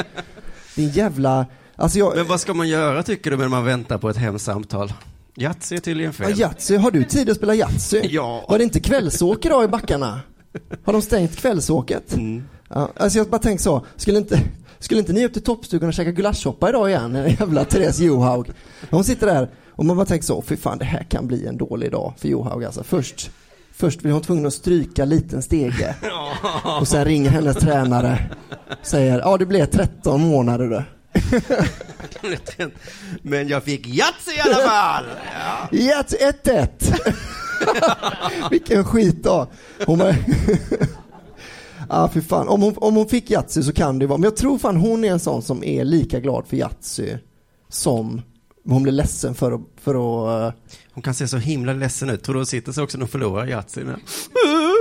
Din jävla... Alltså jag... Men vad ska man göra tycker du när man väntar på ett hemsamtal? Yatzy är tydligen Ja, fel. Yatzy, har du tid att spela Yatzy? Ja. Var det inte kvällsåk idag i backarna? Har de stängt kvällsåket? Mm. Ja, alltså jag bara tänkt så, skulle inte, skulle inte ni upp till toppstugan och käka gulaschsoppa idag igen? <laughs> Jävla Therese Johaug. Hon sitter där och man bara tänker så, fy fan det här kan bli en dålig dag för Johaug alltså. Först, först blir hon tvungen att stryka liten stege <laughs> och sen ringer hennes tränare och säger, ja det blev 13 månader du. <laughs> Men jag fick Yatzy i alla fall! Ja. Yatzy 1-1! Vilken skitdag! Hon var... Ja, för fan. Om hon, om hon fick Yatzy så kan det vara, men jag tror fan hon är en sån som är lika glad för Yatzy som hon blir ledsen för att, för att... eh, Hon kan se så himla ledsen ut. Tror du hon sitter så också när hon förlorar Yatzy?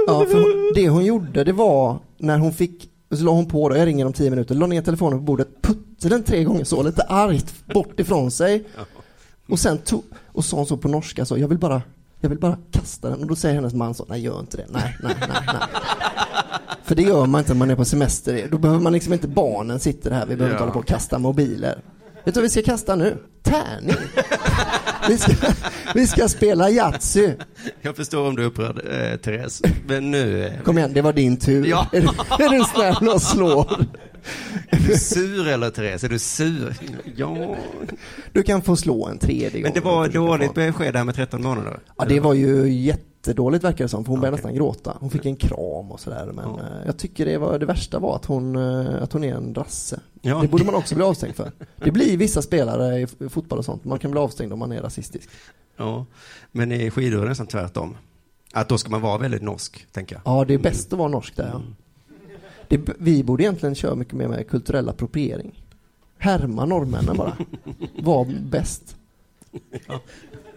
Ja, för hon, det hon gjorde det var när hon fick, så la hon på då, jag ringer om tio minuter, la ner telefonen på bordet, puttade den tre gånger så, lite argt bort ifrån sig. Och sen tog, och sa hon så på norska så, jag vill bara, jag vill bara kasta den. Och då säger hennes man så, nej gör inte det, nej, nej, nej, nej. För det gör man inte när man är på semester, då behöver man liksom inte barnen sitter här, vi behöver inte Ja. hålla på och kasta mobiler. Vet du vad vi ska kasta nu? Tärning. <laughs> Vi ska, vi ska spela Yatzy. Jag förstår om du är upprörd, eh, Therese. Men nu... Eh, Kom igen, det var din tur. Ja. Är, du, är du snäll och slår? är du sur eller Therese? Är du sur? Ja. Du kan få slå en tredje gång. Men det var dåligt besked där med 13 månader. Ja, det var ju jättedåligt verkar det som, för hon började Okej. nästan gråta. Hon fick en kram och sådär, men Ja. eh, jag tycker det, var, det värsta var att hon, eh, att hon är en rasse. Ja. Det borde man också bli avstängd för. Det blir vissa spelare i fotboll och sånt, man kan bli avstängd om man är rasistisk. Ja. Men i skidor är det nästan tvärtom. Att då ska man vara väldigt norsk, tänker jag. Ja, det är bäst att vara norsk där. Ja. Det, vi borde egentligen köra mycket mer med kulturell appropriering. Härma norrmännen bara. <laughs> Var bäst.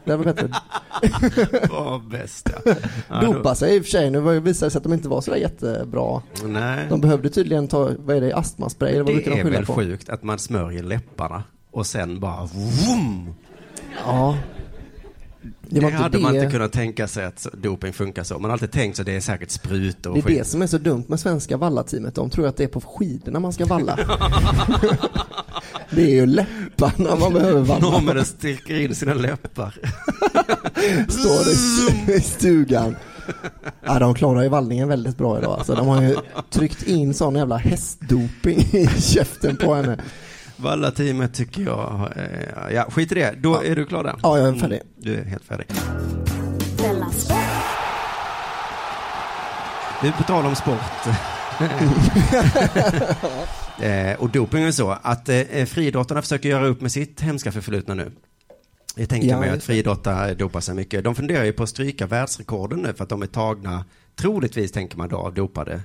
Det var bättre. <laughs> Var bäst, ja. Dopa sig i och för sig, nu visade det sig att de inte var sådär jättebra. Nej. De behövde tydligen ta, vad är det, astmaspray eller vad brukar Det de är väl sjukt att man smörjer läpparna och sen bara vroom. Ja. Det, inte hade man det- inte kunnat tänka sig att doping funkar så. Man har alltid tänkt så det är säkert sprutor och Det är skit. det som är så dumt med svenska vallateamet, de tror att det är på skidorna man ska valla. <laughs> <laughs> det är ju läpparna man <laughs> behöver valla. Norrmännen sticker in sina läppar. <laughs> Står i, i stugan. Ja, de klarar ju vallningen väldigt bra idag. Alltså, de har ju tryckt in sån jävla hästdoping i käften på henne. Valla-teamet tycker jag, eh, ja skit i det. Då är du klar där? Ja, jag är färdig. Mm, du är helt färdig. Du, på tal om sport. <laughs> eh, och doping är så att eh, friidrottarna försöker göra upp med sitt hemska förflutna nu. Jag tänker Ja, mig att friidrottare dopar sig mycket. De funderar ju på att stryka världsrekorden nu för att de är tagna, troligtvis tänker man då, av dopade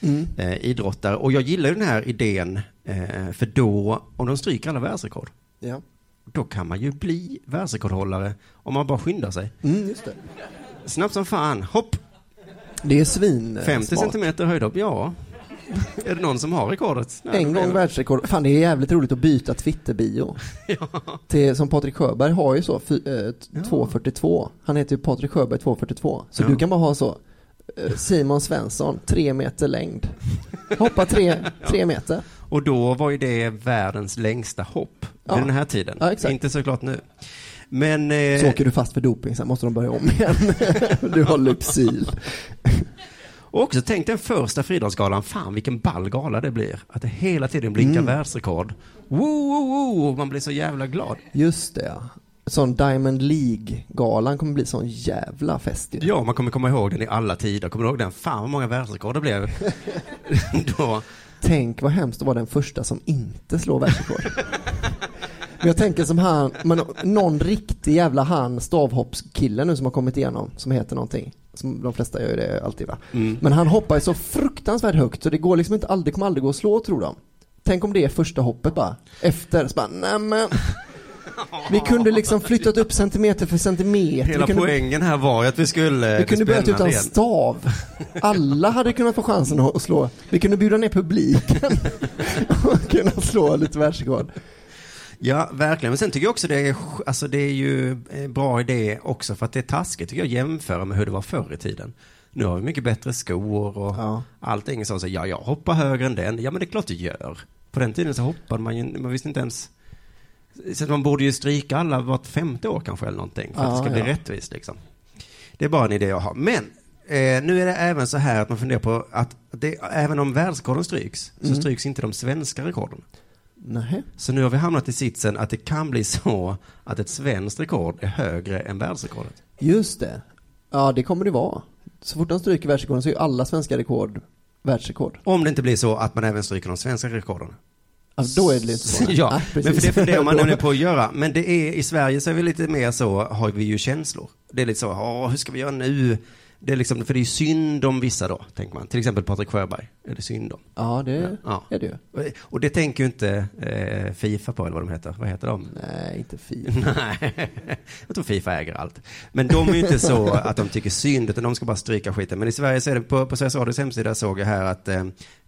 Mm. eh, idrottare. Och jag gillar ju den här idén, eh, för då, om de stryker alla världsrekord, Ja. då kan man ju bli världsrekordhållare om man bara skyndar sig. Mm, just det. Snabbt som fan, hopp! Det är svin. eh, 50 smart. centimeter höjdhopp, ja. Är det någon som har rekordet? Nej, En gång världsrekord. Fan det är jävligt roligt att byta Twitter-bio. <laughs> Till, som Patrik Sjöberg har ju så, fy, eh, t- Ja. 242. Han heter ju Patrik Sjöberg 242. Så Ja. du kan bara ha så, eh, Simon Svensson, tre meter längd. Hoppa tre, <laughs> tre meter. Och då var ju det världens längsta hopp Ja. vid den här tiden. Ja. Inte såklart nu. Men... Eh, Så åker du fast för doping, sen måste de börja om igen. <laughs> du har Lypsyl. Och också tänk den första friidrottsgalan, fan vilken ball gala det blir. Att det hela tiden blinkar Mm. världsrekord. Woo, woo, woo, man blir så jävla glad. Just det. Sån Diamond League-galan kommer bli sån jävla fest ju. Ja, man kommer komma ihåg den i alla tider. Kommer du ihåg den? Fan vad många världsrekord det blev. <laughs> då. Tänk vad hemskt att vara den första som inte slår världsrekord. <laughs> Men jag tänker som han, men någon riktig jävla han stavhoppskille nu som har kommit igenom, som heter någonting. Som de flesta gör ju det alltid va. Mm. Men han hoppar ju så fruktansvärt högt så det går liksom inte det kommer aldrig gå att slå tror de. Tänk om det är första hoppet bara. Efter, så bara, nämen. <laughs> Vi kunde liksom flyttat upp centimeter för centimeter. Hela kunde, poängen här var ju att vi skulle... vi kunde börjat utan igen. stav. Alla hade kunnat få chansen att slå. Vi kunde bjuda ner publiken <laughs> <laughs> och kunna slå lite världsrekord. Ja, verkligen. Men sen tycker jag också det är, alltså det är ju en bra idé också för att det är taskigt tycker jag jämföra med hur det var förr i tiden. Nu har vi mycket bättre skor och Ja. allting så. så ja, jag hoppar högre än den. Ja, men det är klart du gör. På den tiden så hoppade man ju, man visste inte ens. Så man borde ju stryka alla vart femte år kanske eller någonting för att det Ja, ska bli ja. rättvist liksom. Det är bara en idé jag har. Men eh, nu är det även så här att man funderar på att det, även om världsrekorden stryks så Mm. stryks inte de svenska rekorden. Nej. Så nu har vi hamnat i sitsen att det kan bli så att ett svenskt rekord är högre än världsrekordet. Just det. Ja, det kommer det vara. Så fort de stryker världsrekorden så är ju alla svenska rekord världsrekord. Om det inte blir så att man även stryker de svenska rekorden. Alltså, då är det inte så. <laughs> ja, Nej, men för det funderar man <laughs> nämligen på att göra. Men det är, i Sverige så är vi lite mer så, har vi ju känslor. Det är lite så, åh, hur ska vi göra nu? Det är liksom, för det är ju synd om vissa då, tänker man. Till exempel Patrik Sjöberg, är det synd om. Ja, det Ja. är det ju. Och- det tänker ju inte eh, Fifa på, eller vad de heter. Vad heter de? Nej, inte fint. <laughs> Nej, jag tror Fifa äger allt. Men de är ju inte så att de tycker synd, utan de ska bara stryka skiten. Men i Sverige så är det på, på Sveriges Radios hemsida såg jag här att eh,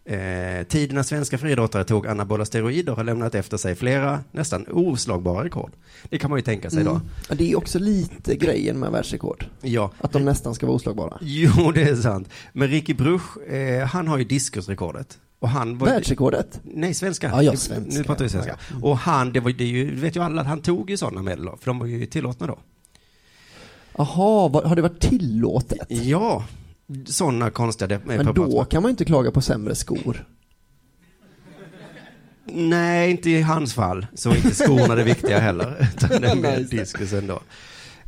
eh, tiden när svenska friidrottare tog anabola steroider har lämnat efter sig flera nästan oslagbara rekord. Det kan man ju tänka sig då. Mm. Ja, Det är också lite grejen med världsrekord. Ja. Att de nästan ska vara oslagbara. Jo, det är sant. Men Ricky Bruch, eh, han har ju diskusrekordet. Och han var, Världsrekordet? Nej, svenska. Ja, ja, Nu- svenska. Nu pratar vi svenska. Ja, Och han, det var det är ju, vet ju alla han tog ju sådana medel då, för de var ju tillåtna då. Jaha, har det varit tillåtet? Ja, sådana konstiga Men då kan man inte klaga på sämre skor. Nej, inte i hans fall. Så inte skorna det viktiga heller. Utan det är mer <laughs> diskusen då.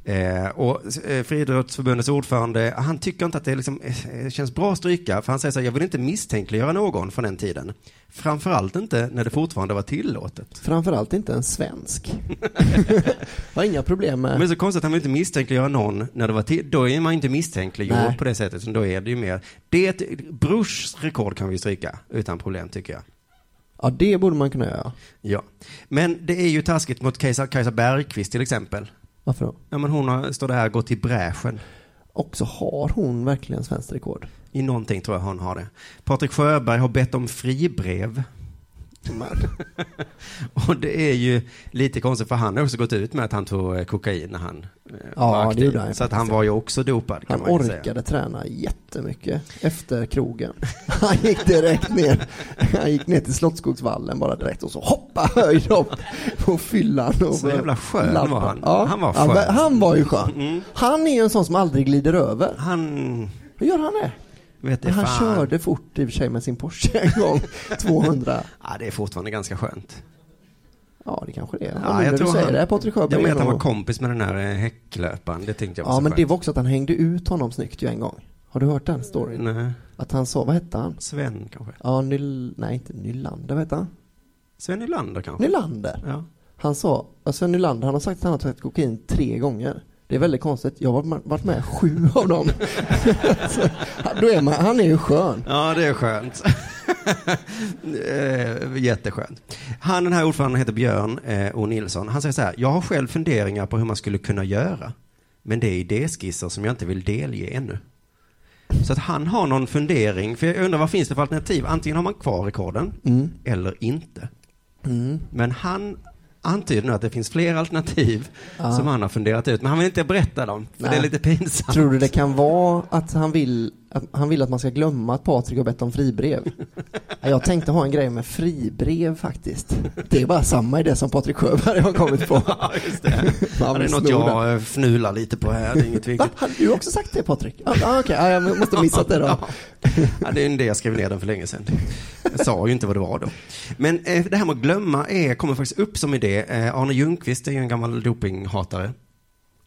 Eh, och eh, Friidrottsförbundets ordförande, han tycker inte att det liksom, eh, känns bra att stryka. För han säger så här, jag vill inte misstänkliggöra någon från den tiden. Framförallt inte när det fortfarande var tillåtet. Framförallt inte en svensk. <laughs> har inga problem med... Men det är så konstigt att han vill inte misstänkliggöra någon när det var till, Då är man inte misstänkliggjord Nej. på det sättet. Då är det ju mer, det, Bruchs rekord kan vi stryka utan problem tycker jag. Ja, det borde man kunna göra. Ja. Men det är ju taskigt mot Kajsa, Kajsa Bergqvist till exempel. Varför då? Ja men hon har, står det här, gått i bräschen. Och så har hon verkligen svenskt rekord. I någonting tror jag hon har det. Patrik Sjöberg har bett om fribrev. <laughs> och det är ju lite konstigt för han har också gått ut med att han tog eh, kokain när han eh, Ja, var det aktiv. gjorde han Så att han var ju också dopad kan Han man säga. orkade träna jättemycket efter krogen. <laughs> Han gick direkt ner. Han gick ner till Slottsskogsvallen bara direkt och så hoppa höjdhopp på fyllan. Och Så jävla skön labba. var han. Ja, Han var skön. han var ju skön. Mm. Han är ju en sån som aldrig glider över. Han, Hur gör han det? Vet det han fan. körde fort i och för sig med sin Porsche en gång. <laughs> 200. Ja, det är fortfarande ganska skönt. Ja, det kanske det är. Ja, jag du tror säger han- det, Patrik Sjöberg. Jag menar att han var kompis med den här eh, häcklöparen. Det tyckte jag var Ja, så men skönt. det var också att han hängde ut honom snyggt ju en gång. Har du hört den storyn? Nej. Att han sa, vad hette han? Sven kanske? Ja, Nyl... Nej, inte Nylander, vad hette han? Sven Nylander kanske? Nylander. Ja. Han sa, alltså Nylander, han har sagt att han har tagit kokain tre gånger. Det är väldigt konstigt. Jag har varit- med sju av dem. <laughs> Så, då är man, han är ju skön. Ja, det är skönt. <laughs> Eh, Jätteskönt. Han, den här ordföranden heter Björn eh, O. Nilsson. Han säger så här, jag har själv funderingar på hur man skulle kunna göra. Men det är idéskisser som jag inte vill delge ännu. Så att han har någon fundering, för jag undrar vad finns det för alternativ? Antingen har man kvar rekorden, Mm. eller inte. Mm. Men han antyder nu att det finns fler alternativ Ja. som han har funderat ut. Men han vill inte berätta dem, för Nej. det är lite pinsamt. Tror du det kan vara att han vill han vill att man ska glömma att Patrik har bett om fribrev? Ja, <laughs> Jag tänkte ha en grej med fribrev faktiskt. Det är bara samma idé som Patrik Sjöberg har kommit på. <laughs> Ja, just det. <laughs> Ja, det är något jag eh, fnular lite på här, det är inget viktigt. Hade du också sagt det Patrik? Ah, okej, ja, jag måste ha missat det då. Ja, det är en idé jag skrev ner den för länge sedan. Jag sa ju inte vad det var då. Men eh, det här med att glömma är, kommer faktiskt upp som idé. Eh, Arne Ljungqvist är ju en gammal dopinghatare.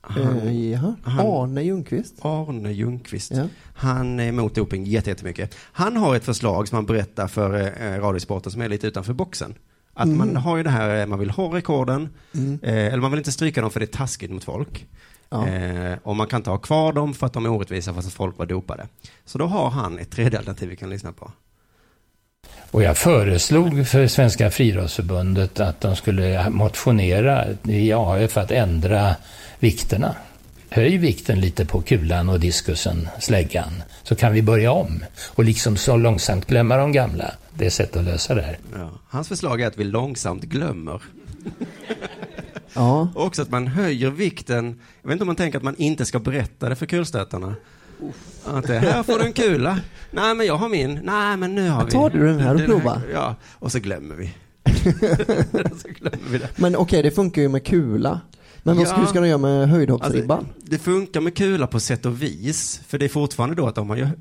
Han, Eh, han- Arne Ljungqvist. Arne Ljungqvist. Ja. Han är emot doping jätte- jättemycket. Han har ett förslag som han berättar för eh, Radiosporten som är lite utanför boxen. Att Mm. man har ju det här, eh, man vill ha rekorden, Mm. eh, eller man vill inte stryka dem för det är taskigt mot folk. Ja. Eh, och man kan inte ha kvar dem för att de är orättvisa fast att folk var dopade. Så då har han ett tredje alternativ vi kan lyssna på. Och jag föreslog för Svenska friidrottsförbundet att de skulle motionera i AF att ändra vikterna. Höj vikten lite på kulan och diskusen, släggan, så kan vi börja om. Och liksom så långsamt glömma de gamla. Det är sätt att lösa det här. Ja. Hans förslag är att vi långsamt glömmer <laughs> Ja. Och också att man höjer vikten. Jag vet inte om man tänker att man inte ska berätta det för kulstötarna. Att det här får du en kula. Nej, men jag har min. Nej, men nu har vi. Tar du den här och prova? Ja, och så glömmer vi. <laughs> <laughs> så glömmer vi det. Men okej, det funkar ju med kula. Men vad Ja. ska de göra med höjdhoppsribban? Alltså, det funkar med kula på sätt och vis. För det är fortfarande då att de har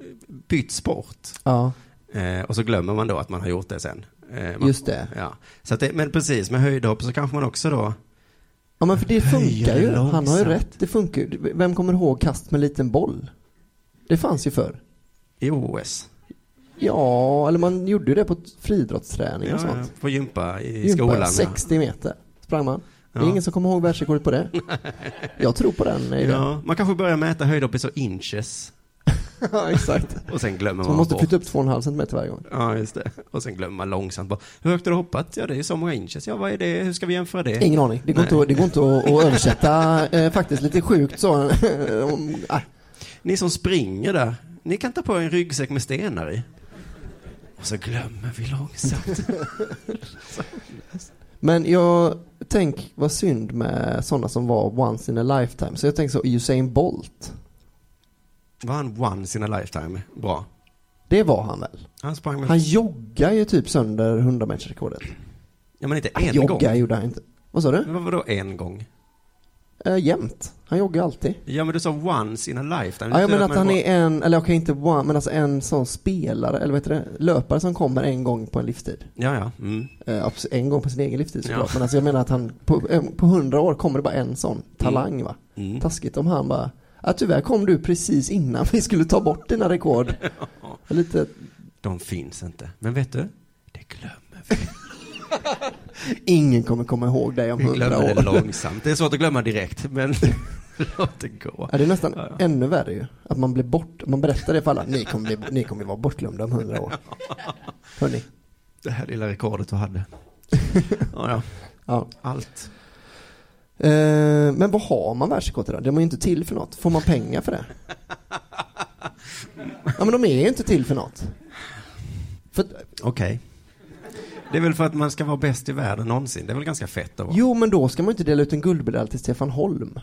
bytt sport. ja, Eh, och så glömmer man då att man har gjort det sen. Eh, man, just det. Ja. Så det, men precis, med höjdhopp så kanske man också då Ja men för det funkar ju. Han har ju rätt. Det funkar. Vem kommer ihåg kast med liten boll? Det fanns ju förr. i OS. Ja, eller man gjorde ju det på friidrottsträning och Ja, sånt. på gympa i Gympa, skolan. ja. 60 meter sprang man. Det är ingen som kommer ihåg världsrekordet på det. Jag tror på den idén. Ja, man kanske börjar mäta höjdhopp i så inches. <laughs> Ja, exakt. Och sen glömmer Så man man måste bort. flytta upp 2,5 cm varje gång. Ja, just det. Och sen glömmer man långsamt bort. Hur högt har du hoppat? Ja, det är så många inches. Ja, vad är det? Hur ska vi jämföra det? Ingen aning. Det går, Nej. inte, att- det går inte att, att översätta eh, faktiskt lite sjukt så. Om- ah. Ni som springer där, ni kan ta på en ryggsäck med stenar i. Och så glömmer vi långsamt. <laughs> <laughs> Men jag tänk vad synd med sådana som var once in a lifetime. Så jag tänker så, Usain Bolt. Var han once in a lifetime? Bra. Det var han väl? Han sprang med... Han joggar ju typ sönder 100 meters rekordet. Ja, men inte Han en joggar gång. gjorde han inte. Vad sa du? Men vad då en gång? Äh, jämt. Han joggar alltid. Ja, men du sa once in a lifetime. Ja, jag menar betyder att han man är en, eller okej inte one, men alltså en sån spelare, eller vad heter det, löpare som kommer en gång på en livstid. Ja, ja. Mm. Abs- en gång på sin egen livstid såklart. Ja. Men alltså jag menar att han, på, eh, 100 år kommer det bara en sån talang va. Mm. Taskigt om han bara, ja tyvärr kom du precis innan vi skulle ta bort dina rekord. <laughs> Lite, De finns inte. Men vet du? Det glömmer vi. <laughs> ingen kommer komma ihåg dig om 100 glömmer det år. långsamt. Det är svårt att glömma direkt, men <laughs> låt det gå. Ja, det är nästan Ja, ja. ännu värre ju. Att man blir bort, man berättar det för alla, ni kommer, bli, ni kommer vara bortglömda om 100 år. <laughs> Hörni. Det här lilla rekordet du hade. <laughs> Ja, ja. Ja. Allt. Eh, men vad har man världsrekord till då? De är ju inte till för något. Får man pengar för det? Ja men de är ju inte till för något. Okej. Det är väl för att man ska vara bäst i världen någonsin. Det är väl ganska fett att vara. jo men då ska man inte dela ut en guldmedalj till Stefan Holm.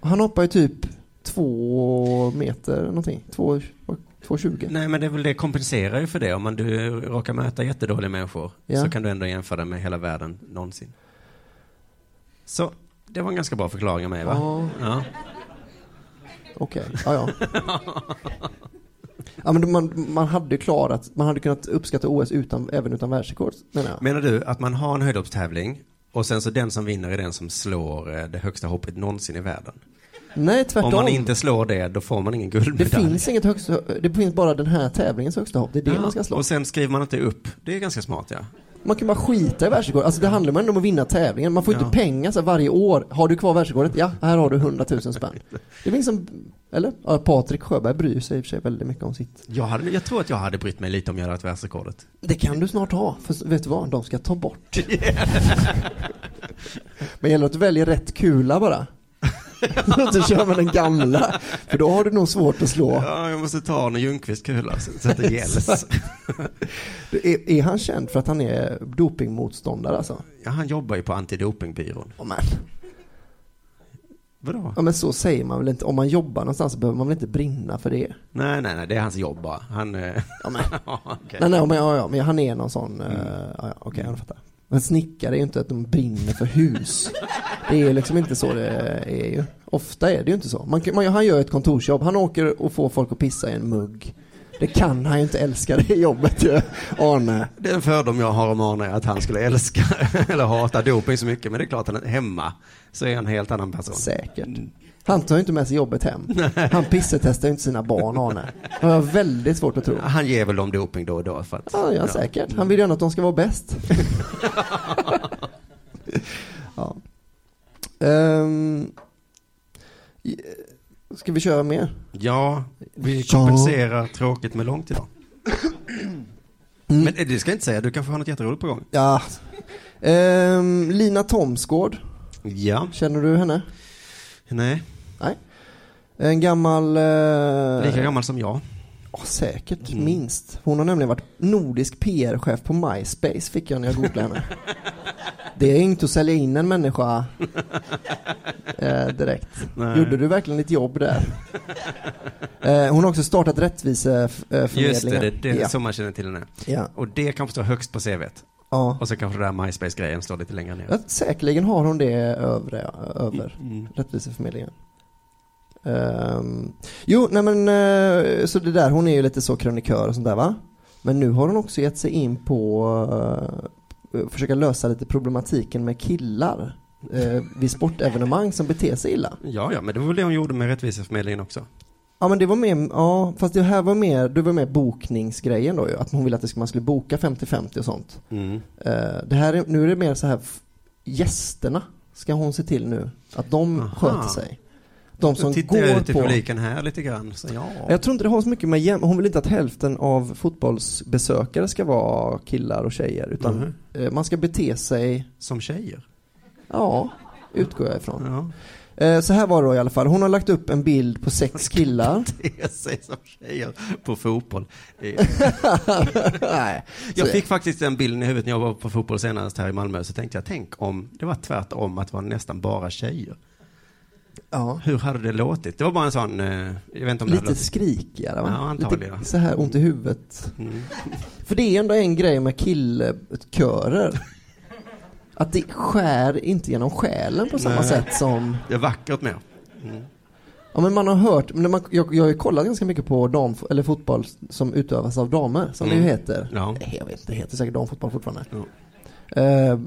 Han hoppar ju typ två meter någonting. Två, två tjugo. Nej, men det är väl det kompenserar ju för det. Om man du råkar möta jättedåliga människor Ja. så kan du ändå jämföra med hela världen någonsin. Så, det var en ganska bra förklaring av mig, va? Ja. Ja. Okej, ja ja. <laughs> Ja men man, man hade klarat, man hade kunnat uppskatta OS utan, även utan världsrekord menar jag. Menar du att man har en höjdhoppstävling och sen så den som vinner är den som slår eh, det högsta hoppet någonsin i världen? Nej tvärtom. Om man inte slår det, då får man ingen Det guldmedalj. finns inget högsta, det finns bara den här tävlingens högsta hopp, det är det Ja, man ska slå. Och sen skriver man inte upp. Det är ganska smart, ja. Man kan bara skita i världsrekord, alltså det handlar ju om att vinna tävlingen, man får Ja. inte pengar så varje år. Har du kvar världsrekordet? Ja, här har du 100 000 spänn. Det finns som, eller? Ja, Patrik Sjöberg bryr sig i och för sig väldigt mycket om sitt. Jag, hade, jag tror att jag hade brytt mig lite om jag hade haft världsrekordet. Det kan du snart ha, för vet du vad? De ska ta bort. <laughs> Men gäller att du väljer rätt kula bara. <laughs> Så kör med den gamla, för då har du nog svårt att slå. Ja, jag måste ta Arne Ljungqvist kula så att det gälls. <laughs> Är, är han känd för att han är dopingmotståndare alltså? Ja, han jobbar ju på antidopingbyrån. Oh, man. Vadå? Ja men så säger man väl inte, om man jobbar någonstans så behöver man väl inte brinna för det? Nej, nej, nej, det är hans jobb bara. Han... eh, Ja, men. <laughs> okej. Nej, nej men, ja, ja, men han är någon sån, mm. ja, ja, okej jag fattar. Men snickare är ju inte att de brinner för hus. Det är liksom inte så det är ju. Ofta är det ju inte så. Man, man, han gör ett kontorsjobb, han åker och får folk att pissa i en mugg. Det kan han ju inte älska det jobbet ju, Arne. Det är en fördom jag har om Arne, att han skulle älska <laughs> eller hata doping så mycket. Men det är klart att han är hemma så är han en helt annan person. Säkert. Han tar ju inte med sig jobbet hem. Han pissetestar ju inte sina barn, Arne. Det har väldigt svårt att tro. Han ger väl dem doping då och då för att... Ja, ja, säkert. Han vill gärna att de ska vara bäst. <laughs> ja. I- ska vi köra mer? Ja, vi Ja. kompenserar tråkigt med långt idag. Men eh, det ska jag inte säga, du kanske har något jätteroligt på gång. Ja. Ehm, Lina Thomsgård, Ja, känner du henne? nej, En gammal... eh, lika gammal som jag. Ja, säkert, Mm. minst. Hon har nämligen varit nordisk PR-chef på MySpace, fick jag när jag googlade henne. <laughs> Det är inte att sälja in en människa eh, direkt. Nej. Gjorde du verkligen ditt jobb där? <laughs> Eh, hon har också startat Rättviseförmedlingen. Just det, det, det är ja. så man känner till henne. Ja. Och det kanske står högst på CVt. Ja. Och så kanske det där MySpace-grejen står lite längre ner. Ja, säkerligen har hon det övre, över Mm. Rättviseförmedlingen. Ehm, jo, nej men eh, så det där, hon är ju lite så krönikör och sånt där va? Men nu har hon också gett sig in på uh, försöka lösa lite problematiken med killar uh, vid sportevenemang som beter sig illa. Ja, ja, men det var väl det hon gjorde med Rättviseförmedlingen också. Ja men det var mer, ja fast det här var mer, det var mer bokningsgrejen då ju, att hon ville att det skulle, man skulle boka 50-50 och sånt. Mm. Eh, det här är, nu är det mer så här, gästerna ska hon se till nu, att de Aha. sköter sig. De som tittar går ut i på... publiken här lite grann. Så ja. Jag tror inte det har så mycket med jäm... Hon vill inte att hälften av fotbollsbesökare ska vara killar och tjejer, utan eh, man ska bete sig, Som tjejer. ja, utgår jag ifrån. Ja. Eh, så här var det då i alla fall, hon har lagt upp en bild på sex killar. Bete sig som tjejer på fotboll. Det <laughs> Nej. Jag fick faktiskt den bilden i huvudet när jag var på fotboll senast här i Malmö. Så tänkte jag, tänk om det var tvärtom, att det var nästan bara tjejer. Ja. Hur hade det låtit? Det var bara en sån, eh, jag vet inte om det Lite hade låtit... skrikigare va? Ja, antagligen. Lite så här ont i huvudet. Mm. För det är ändå en grej med killkörer. Att det skär inte genom själen på samma Nej. sätt som Det är vackert med. Mm. Ja men man har hört, men man, jag, jag har ju kollat ganska mycket på dam, eller fotboll som utövas av damer, som det ju Mm. heter. Ja. Jag vet inte, det heter säkert damfotboll fortfarande. Ja. Eh,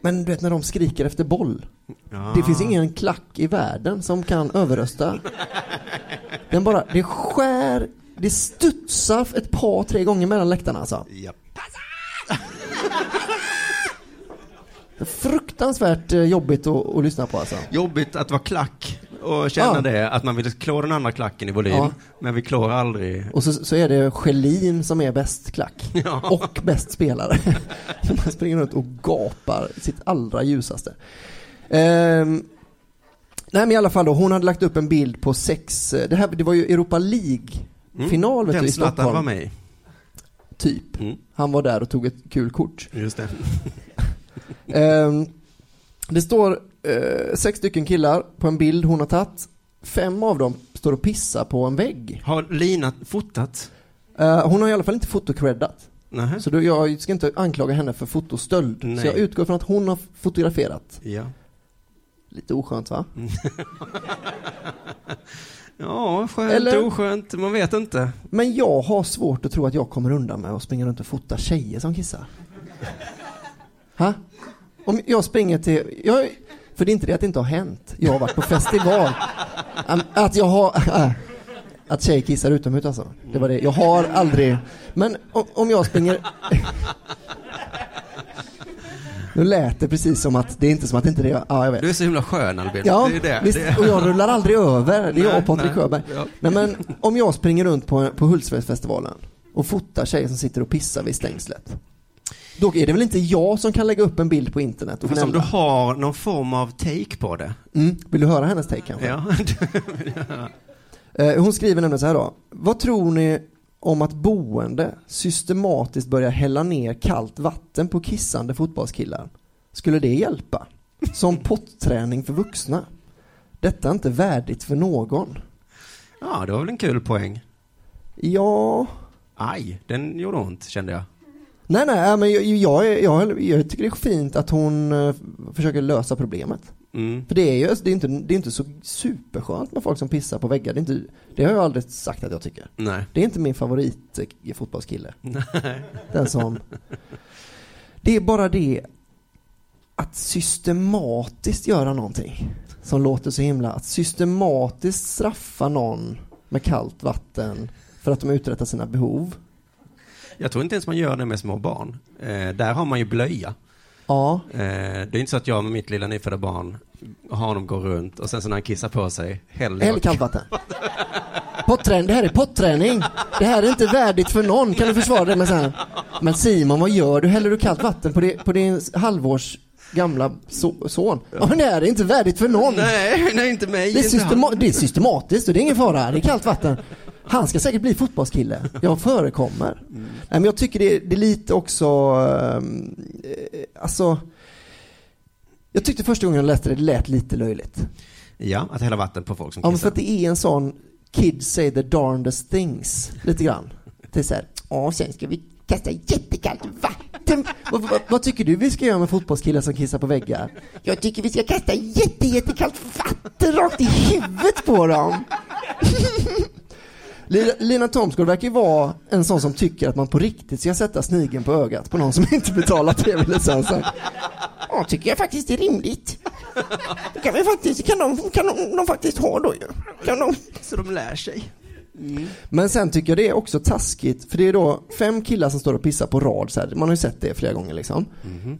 men du vet när de skriker efter boll. Ja. Det finns ingen klack i världen som kan överrösta. Den bara, det skär, det studsar ett par, tre gånger mellan läktarna alltså. Ja. Fruktansvärt eh, jobbigt att, att lyssna på alltså. Jobbigt att vara klack och känna Ja. det, att man vill klå den andra klacken i volym, Ja. men vi klår aldrig... Och så, så är det Schelin som är bäst klack. <laughs> Ja. Och bäst spelare. <laughs> Man springer runt och gapar sitt allra ljusaste. Ehm, nej men i alla fall då, hon hade lagt upp en bild på sex, det, här, det var ju Europa League-final vet Den du, i Stockholm. var med i. Typ. Mm. Han var där och tog ett kul kort. Just det. <laughs> Ehm, det står eh, sex stycken killar på en bild hon har tagit. Fem av dem står och pissar på en vägg. Har Lina fotat? Eh, hon har i alla fall inte fotocreddat. Nähä. Så då, jag ska inte anklaga henne för fotostöld. Nej. Så jag utgår från att hon har fotograferat. Ja. Lite oskönt va? <laughs> Ja, skönt, Eller- oskönt, man vet inte. Men jag har svårt att tro att jag kommer undan med att springa runt och fota tjejer som kissar. <laughs> Ha? Om jag springer till, jag, för det är inte det att det inte har hänt. Jag har varit på festival. Att jag har, <laughs> att tjejer kissar utomhus alltså. Det var det. Jag har aldrig, men om, jag springer <laughs> Nu lät det precis som att det är inte som att inte det är, ja jag vet. Du är så himla skön Albin. Ja, det det. visst, och jag rullar aldrig över. Det är jag och Patrik. Sjöberg. Ja. Nej men om jag springer runt på, på Hultsfredsfestivalen och fotar tjejer som sitter och pissar vid stängslet. Då är det väl inte jag som kan lägga upp en bild på internet och Fast om du har någon form av take på det. Mm. Vill du höra hennes take kanske? Ja. <laughs> Eh, Hon skriver nämligen så här då. Vad tror ni om att boende systematiskt börjar hälla ner kallt vatten på kissande fotbollskillar? Skulle det hjälpa? Som potträning för vuxna? Detta är inte värdigt för någon. ja, det var väl en kul poäng. Ja, Aj, den gjorde ont kände jag. Nej nej, men jag, jag, jag, jag tycker det är fint att hon eh, försöker lösa problemet. Mm. För det är ju alltså, det är inte, det är inte så superskönt med folk som pissar på väggar. Det, är inte, det har jag aldrig sagt att jag tycker. Nej. Det är inte min favorit eh, fotbollskille. Nej. Den som... Det är bara det att systematiskt göra någonting som låter så himla... Att systematiskt straffa någon med kallt vatten för att de uträttar sina behov. Jag tror inte ens man gör det med små barn. Eh, där har man ju blöja. Ja, Eh, det är inte så att jag med mitt lilla nyfödda barn har honom gå runt och sen så när han kissar på sig häller eller kallt vatten. Potträning, det här är potträning. Det här är inte värdigt för någon. Kan du försvara det med så här? Men Simon, vad gör du? Häller du kallt vatten på, det, på din halvårs gamla so, son? Ja, men det här är inte värdigt för någon. Nej, nej inte mig. Det är, systema- det är systematiskt och det är ingen fara. Det är kallt vatten. Han ska säkert bli fotbollskille. Jag förekommer. Nej, men jag tycker det är, det är lite också, ehm, eh, alltså, jag tyckte första gången jag läste det, det lät lite löjligt. Ja, att hälla vatten på folk som Ja, kissar. för att det är en sån kids say the darndest things, lite grann. Det är såhär, ja sen ska vi kasta jättekallt vatten. vad, vad, vad tycker du vi ska göra med fotbollskillar som kissar på väggar? Jag tycker vi ska kasta jätte, jättekallt vatten rakt i huvudet på dem. <laughs> Lina, Thomsgård verkar ju vara en sån som tycker att man på riktigt ska sätta snigeln på ögat på någon som <laughs> inte betalar tv-licensen. Ja, tycker jag faktiskt är rimligt. Det kan vi faktiskt, kan de, kan de, de faktiskt ha då ju. Kan de... Så de lär sig. Men sen tycker jag det är också taskigt, för det är då fem killar som står och pissar på rad så här. man har ju sett det flera gånger liksom.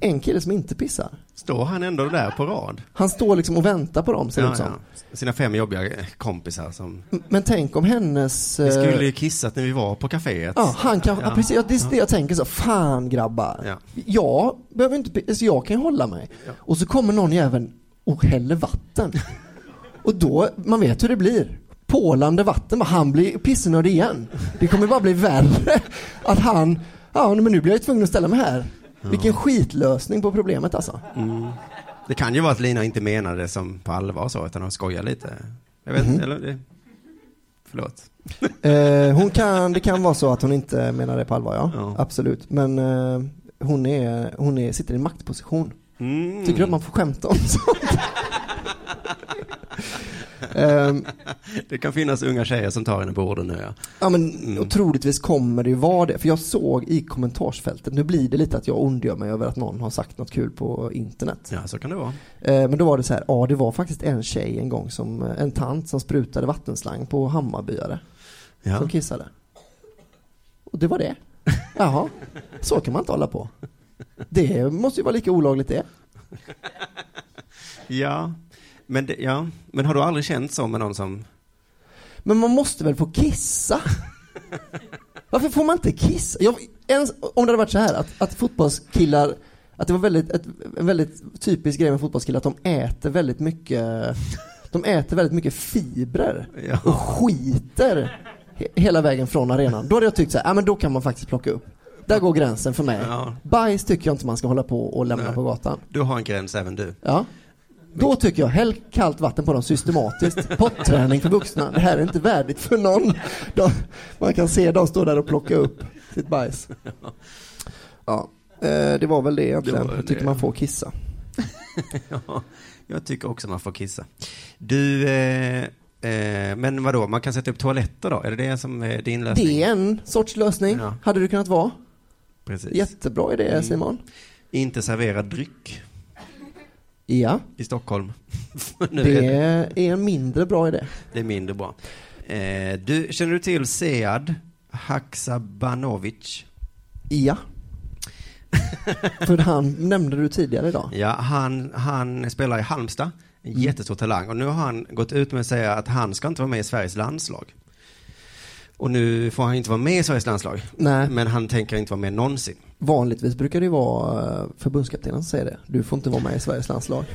En kille som inte pissar. Står han ändå där på rad? Han står liksom och väntar på dem ser Ja, ut som. ja. Sina fem jobbiga kompisar som... Men tänk om hennes... Vi eh, skulle ju kissat när vi var på kaféet. Ja, han kan, ja. Ja. precis, det är det jag tänker så, fan grabbar. Ja. Jag behöver inte, pi- alltså jag kan ju hålla mig. Och så kommer någon jävel och häller vatten. <laughs> och då, man vet hur det blir. Pålande vatten, han blir pissnödig igen. Det kommer bara bli värre. Att han, ja men nu blir jag tvungen att ställa mig här. Vilken skitlösning på problemet alltså. Mm. Det kan ju vara att Lina inte menade det som på allvar så, utan hon skojar lite. Jag vet inte, eller? Det... Förlåt. <laughs> Eh, hon kan, det kan vara så att hon inte menar det på allvar, ja. Ja. Absolut. Men eh, hon, är, hon är, sitter i en maktposition. Mm. Tycker du att man får skämta om sånt? <laughs> Ehm, <laughs> Det kan finnas unga tjejer som tar henne på orden nu ja. ja men Mm. och troligtvis kommer det ju vara det. För jag såg i kommentarsfältet, nu blir det lite att jag ondgör mig över att någon har sagt något kul på internet. Ja, så kan det vara. Eh, men då var det så här, ja det var faktiskt en tjej en gång som, eh, en tant som sprutade vattenslang på Hammarbyare. Ja. Som kissade. Och det var det. <laughs> Jaha, så kan man inte hålla på. Det måste ju vara lika olagligt det. Ja. Men, det, ja. men har du aldrig känt så med någon som... Men man måste väl få kissa? Varför får man inte kissa? Jag, ens, om det hade varit så här att, att fotbollskillar, att det var väldigt, ett, en väldigt typisk grej med fotbollskillar att de äter väldigt mycket, de äter väldigt mycket fibrer Ja. och skiter he, hela vägen från arenan. Då hade jag tyckt så här, ja men då kan man faktiskt plocka upp. Där går gränsen för mig. Ja. Bajs tycker jag inte man ska hålla på och lämna Nej. på gatan. Du har en gräns även du. Ja. Då tycker jag, häll kallt vatten på dem systematiskt. Potträning för vuxna. Det här är inte värdigt för någon. De, man kan se dem stå där och plocka upp sitt bajs. Ja, eh, det var väl det egentligen. Det Jag tycker det. man får kissa. <laughs> Ja, jag tycker också man får kissa. Du, eh, eh, men vadå, man kan sätta upp toaletter då? Är det det som är din lösning? Det är en sorts lösning. Ja. Hade det kunnat vara. Precis. Jättebra idé Mm. Simon. Inte servera dryck Ja, i Stockholm. <laughs> nu det är det, är en mindre bra idé. det är mindre bra. Eh, du, känner du till Sead Haksabanovic? Ja. <laughs> För han nämnde du tidigare idag. Ja, han, han spelar i Halmstad, en Mm. jättestor talang. Och nu har han gått ut med att säga att han ska inte vara med i Sveriges landslag. Och nu får han inte vara med i Sveriges landslag. Nej. Men han tänker inte vara med någonsin. Vanligtvis brukar det vara eh, förbundskaptenen som säger det. Du får inte vara med i Sveriges landslag. <laughs>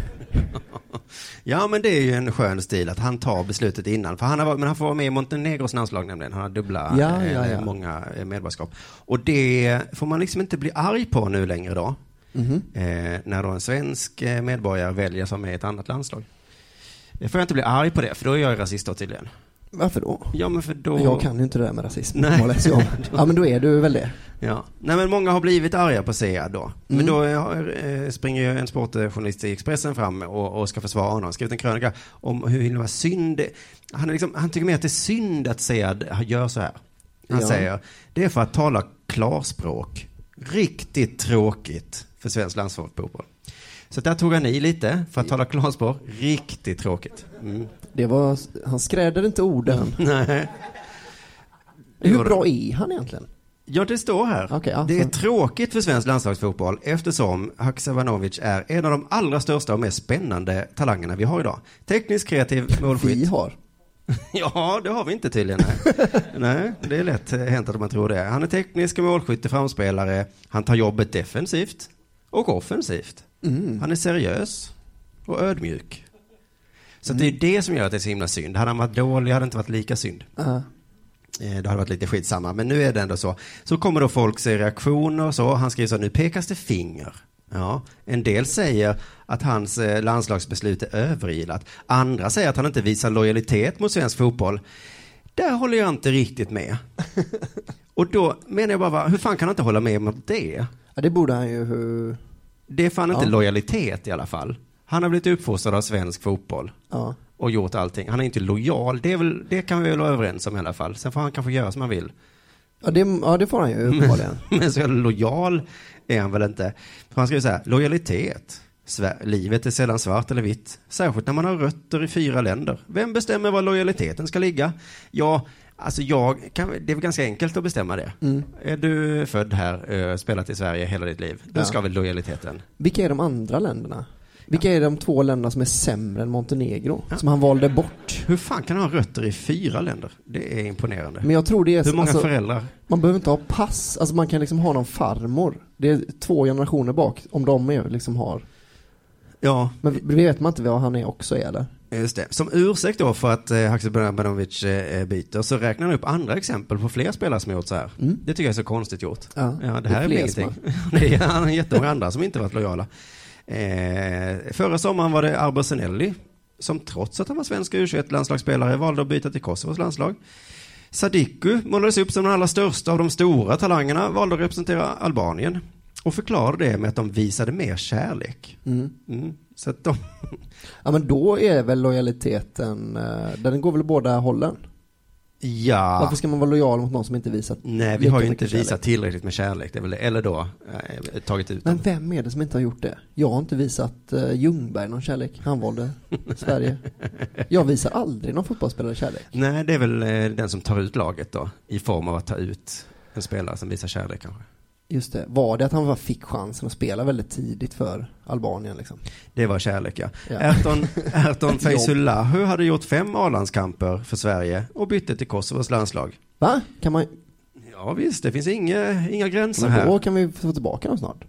Ja, men det är ju en skön stil att han tar beslutet innan. För han har, men han får vara med i Montenegros landslag nämligen. Han har dubbla, Ja, eh, ja, ja. många eh, medborgarskap. Och det får man liksom inte bli arg på nu längre då. Mhm. Eh, när då en svensk medborgare väljer vara med i ett annat landslag. Det får jag inte bli arg på det, för då är jag rasist då tydligen. Varför då? Ja, men för då... Jag kan ju inte det där med rasism. Nej. Jag. Ja men då är du väl det. Ja. Nej men många har blivit arga på Sead då. Men Mm. då eh, springer ju en sportjournalist i Expressen fram och, och ska försvara honom. Skrivit en krönika om hur himla synd han, liksom, han tycker mer att det är synd att Sead gör så här. Han Ja. säger, det är för att tala klarspråk. Riktigt tråkigt för svensk landslagsfotboll. Så där tog han i lite för att tala klarspråk. Riktigt tråkigt. Mm. det var, han skräder inte orden. <laughs> Nej. Hur bra är han egentligen? Ja, det står här. Okej, ja, det är tråkigt för svensk landslagsfotboll eftersom Haksabanovic är en av de allra största och mest spännande talangerna vi har idag. Teknisk, kreativ, målskytt. Vi har. <laughs> Ja, det har vi inte tydligen. Nej, <laughs> nej det är lätt hänt att man tror det. Han är teknisk, målskytt, framspelare. Han tar jobbet defensivt och offensivt. Mm. Han är seriös och ödmjuk. Så det är det som gör att det är så himla synd. Hade han varit dålig hade det inte varit lika synd. Eh, Det hade varit lite skitsamma, men nu är det ändå så. Så kommer då folk se reaktioner och så. Han skriver så, nu pekas det finger. Ja, en del säger att hans eh, landslagsbeslut är överilat. Andra säger att han inte visar lojalitet mot svensk fotboll. Där håller jag inte riktigt med. <laughs> Och då menar jag bara, hur fan kan han inte hålla med om det? Ja, det borde han ju... Det är fan inte Ja. lojalitet i alla fall. Han har blivit uppfostrad av svensk fotboll Ja. och gjort allting. Han är inte lojal, det, väl, det kan vi väl vara överens om i alla fall. Sen får han kanske göra som han vill. Ja, det, ja, det får han ju uppenbarligen. <laughs> Men så lojal är han väl inte. För han skriver så här, lojalitet. Livet är sällan svart eller vitt, särskilt när man har rötter i fyra länder. Vem bestämmer var lojaliteten ska ligga? Ja, alltså jag kan, det är väl ganska enkelt att bestämma det. Mm. Är du född här, spelat i Sverige hela ditt liv, då Ja. ska väl lojaliteten. Vilka är de andra länderna? Vilka är de två länderna som är sämre än Montenegro? Som han valde bort? Hur fan kan han ha rötter i fyra länder? Det är imponerande. Men jag tror det är... Hur många alltså, föräldrar? Man behöver inte ha pass, alltså man kan liksom ha någon farmor. Det är två generationer bak, om de är, liksom har. Ja, Men vet man inte vad han är också eller? Just det. Som ursäkt då för att eh, Haksabanovic eh, byter så räknar han upp andra exempel på fler spelare som gjort så här. Mm. Det tycker jag är så konstigt gjort. Ja, Ja, det det här är är väl ingenting. <laughs> det är han har jättemånga andra som inte varit lojala. Eh, förra sommaren var det Arber Senelli som trots att han var svensk U21-landslagsspelare valde att byta till Kosovos landslag. Sadiku målades upp som den allra största av de stora talangerna, valde att representera Albanien och förklarade det med att de visade mer kärlek. Mm. Mm. Så att de, <laughs> Ja men då är väl lojaliteten, eh, den går väl båda hållen? ja. Varför ska man vara lojal mot någon som inte visat Nej, vi har ju inte kärlek? visat tillräckligt med kärlek. Det är väl det. Eller då eh, tagit ut Men vem är det som inte har gjort det? Jag har inte visat uh, Ljungberg någon kärlek. Han valde <laughs> Sverige. Jag visar aldrig någon fotbollsspelare kärlek. Nej, det är väl eh, den som tar ut laget då. I form av att ta ut en spelare som visar kärlek kanske. Just det. Var det att han fick chansen att spela väldigt tidigt för Albanien liksom? Det var kärlek ja. Ja. Erton, Erton <laughs> Ett Feysullahu hade gjort fem A-landskamper för Sverige och bytte till Kosovos landslag. Va? Kan man... Ja visst, det finns inga, inga gränser Men då här. kan vi få tillbaka dem snart.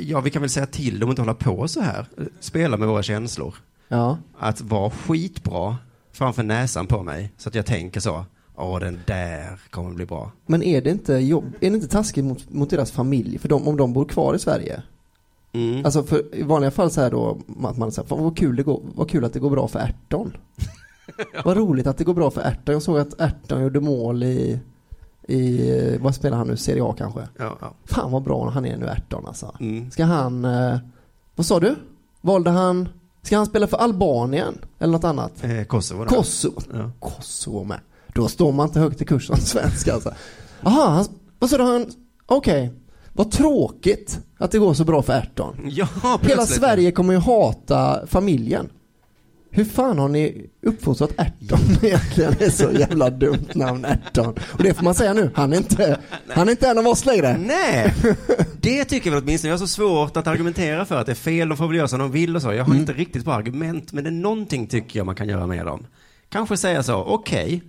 Ja, vi kan väl säga till dem att inte hålla på så här. Spela med våra känslor. Ja. Att vara skitbra framför näsan på mig. Så att jag tänker så. Åh, den där kommer bli bra. Men är det inte jobb... Är det inte taskigt mot, mot deras familj? För de, om de bor kvar i Sverige? Mm. Alltså för i vanliga fall så här då, att man säger, vad kul, det går, vad kul att det går bra för Erton. <laughs> Vad roligt att det går bra för Erton. Jag såg att Erton gjorde mål i, i, vad spelar han nu, Serie A kanske? Ja, ja. Fan vad bra han är nu Erton alltså. Mm. Ska han, eh, vad sa du? Valde han, ska han spela för Albanien? Eller något annat? Eh, Kosovo. Kosovo. Ja. Kosovo med. Då står man inte högt i kurs som svensk alltså. Jaha, vad sa du han, okej. Vad tråkigt att det går så bra för Erton. Ja, Hela. Sverige kommer ju hata familjen. Hur fan har ni uppfostrat Erton <laughs> egentligen? Det är så jävla dumt namn Erton. Och det får man säga nu, han är inte, han är inte en av oss längre. Nej, <laughs> det tycker jag väl åtminstone. Jag har så svårt att argumentera för att det är fel. De får väl göra som de vill och så. Jag har Mm. inte riktigt bra argument, men det är någonting tycker jag man kan göra med dem. Kanske säga så, okej,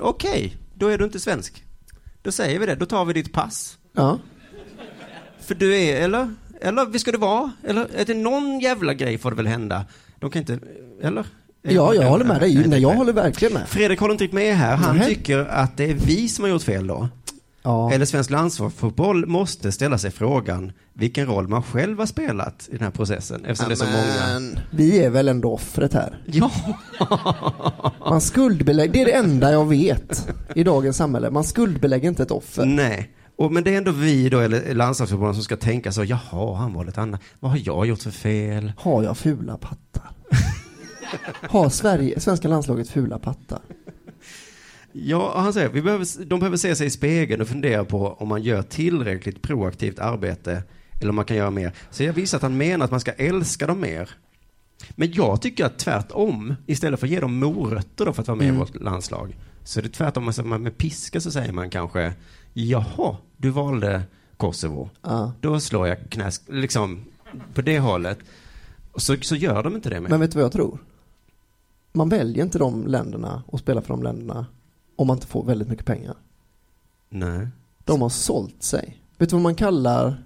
okej, då är du inte svensk. Då säger vi det, då tar vi ditt pass. Ja. För du är, eller? Eller visst ska det vara? Eller är det någon jävla grej får det väl hända? De kan inte, eller? Ja, jag håller med dig. Nej, jag håller verkligen med. Fredrik håller inte riktigt med här. Han Nej. tycker att det är vi som har gjort fel då. Ja. Eller svensk landslagsfotboll måste ställa sig frågan vilken roll man själv har spelat i den här processen eftersom det är så många. Vi är väl ändå offret här. Ja, <laughs> Man skuldbelägger, det är det enda jag vet i dagens samhälle. Man skuldbelägger inte ett offer. nej. Och, men det är ändå vi då, eller landslagsfotbollen som ska tänka så, jaha, han var lite annat. Vad har jag gjort för fel? Har jag fula pattar? Har Sverige, svenska landslaget fula pattar? Ja, han säger, vi behöver, de behöver se sig i spegeln och fundera på om man gör tillräckligt proaktivt arbete eller om man kan göra mer. Så jag visar att han menar att man ska älska dem mer. Men jag tycker att tvärtom, istället för att ge dem morötter då för att vara med Mm. i vårt landslag, så är det tvärtom, alltså man med piska så säger man kanske, jaha, du valde Kosovo, Ja. då slår jag knäsk, liksom på det hållet. Och så, så gör de inte det med. Men vet du vad jag tror? Man väljer inte de länderna och spelar för de länderna om man inte får väldigt mycket pengar. Nej. De har sålt sig. Vet du vad man kallar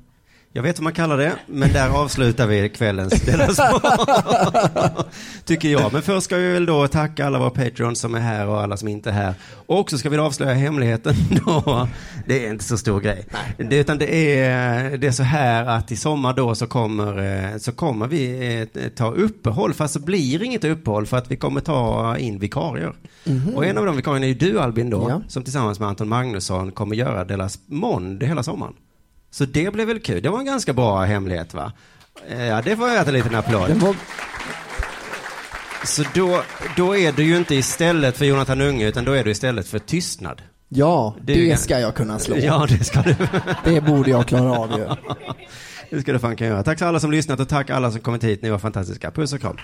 Jag vet vad man kallar det, men där avslutar vi kvällens Della. <laughs> Tycker jag. Men först ska vi väl då tacka alla våra Patreons som är här och alla som inte är här. Och så ska vi avslöja hemligheten <laughs> då. Det är inte så stor grej. Det, utan det är, det är så här att i sommar då så kommer, eh, så kommer vi eh, ta uppehåll, fast så blir inget uppehåll för att vi kommer ta in vikarier. Mhm. Och en av de vikarierna är ju du Albin då, Ja. som tillsammans med Anton Magnusson kommer göra Delas Monde hela sommaren. Så det blev väl kul. Det var en ganska bra hemlighet va? Eh, Ja, det får jag äta en liten applåd. Var, Så då, då är det ju inte istället för Jonathan Unge, utan då är det istället för tystnad. ja, Det det, ska jag kunna slå. Ja, det ska du. <laughs> Det borde jag klara av ju. <laughs> Det ska du fan kan göra. Tack så alla som lyssnat och tack alla som kommit hit. Ni var fantastiska. Puss och kram.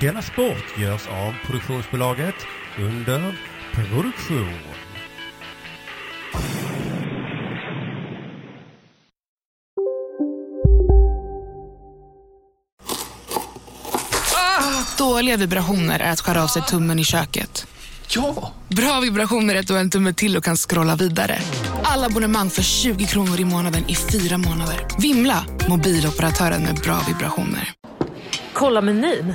Denna sport görs av produktionsbolaget under produktion. Dåliga vibrationer är att skära av sig tummen i köket. Ja! Bra vibrationer är att du har en tumme till och kan scrolla vidare. Alla abonnemang för 20 kronor i månaden i fyra månader. Vimla! Mobiloperatören med bra vibrationer. Kolla menyn.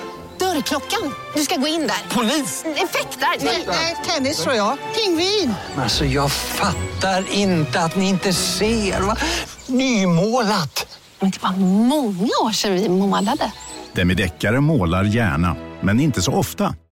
Dörrklockan. Du ska gå in där. Polis? Effektar? Nej, tennis tror jag. Pingvin. Alltså jag fattar inte att ni inte ser. Va? Nymålat! Men det var många år sedan vi målade. Demideckare målar gärna, men inte så ofta.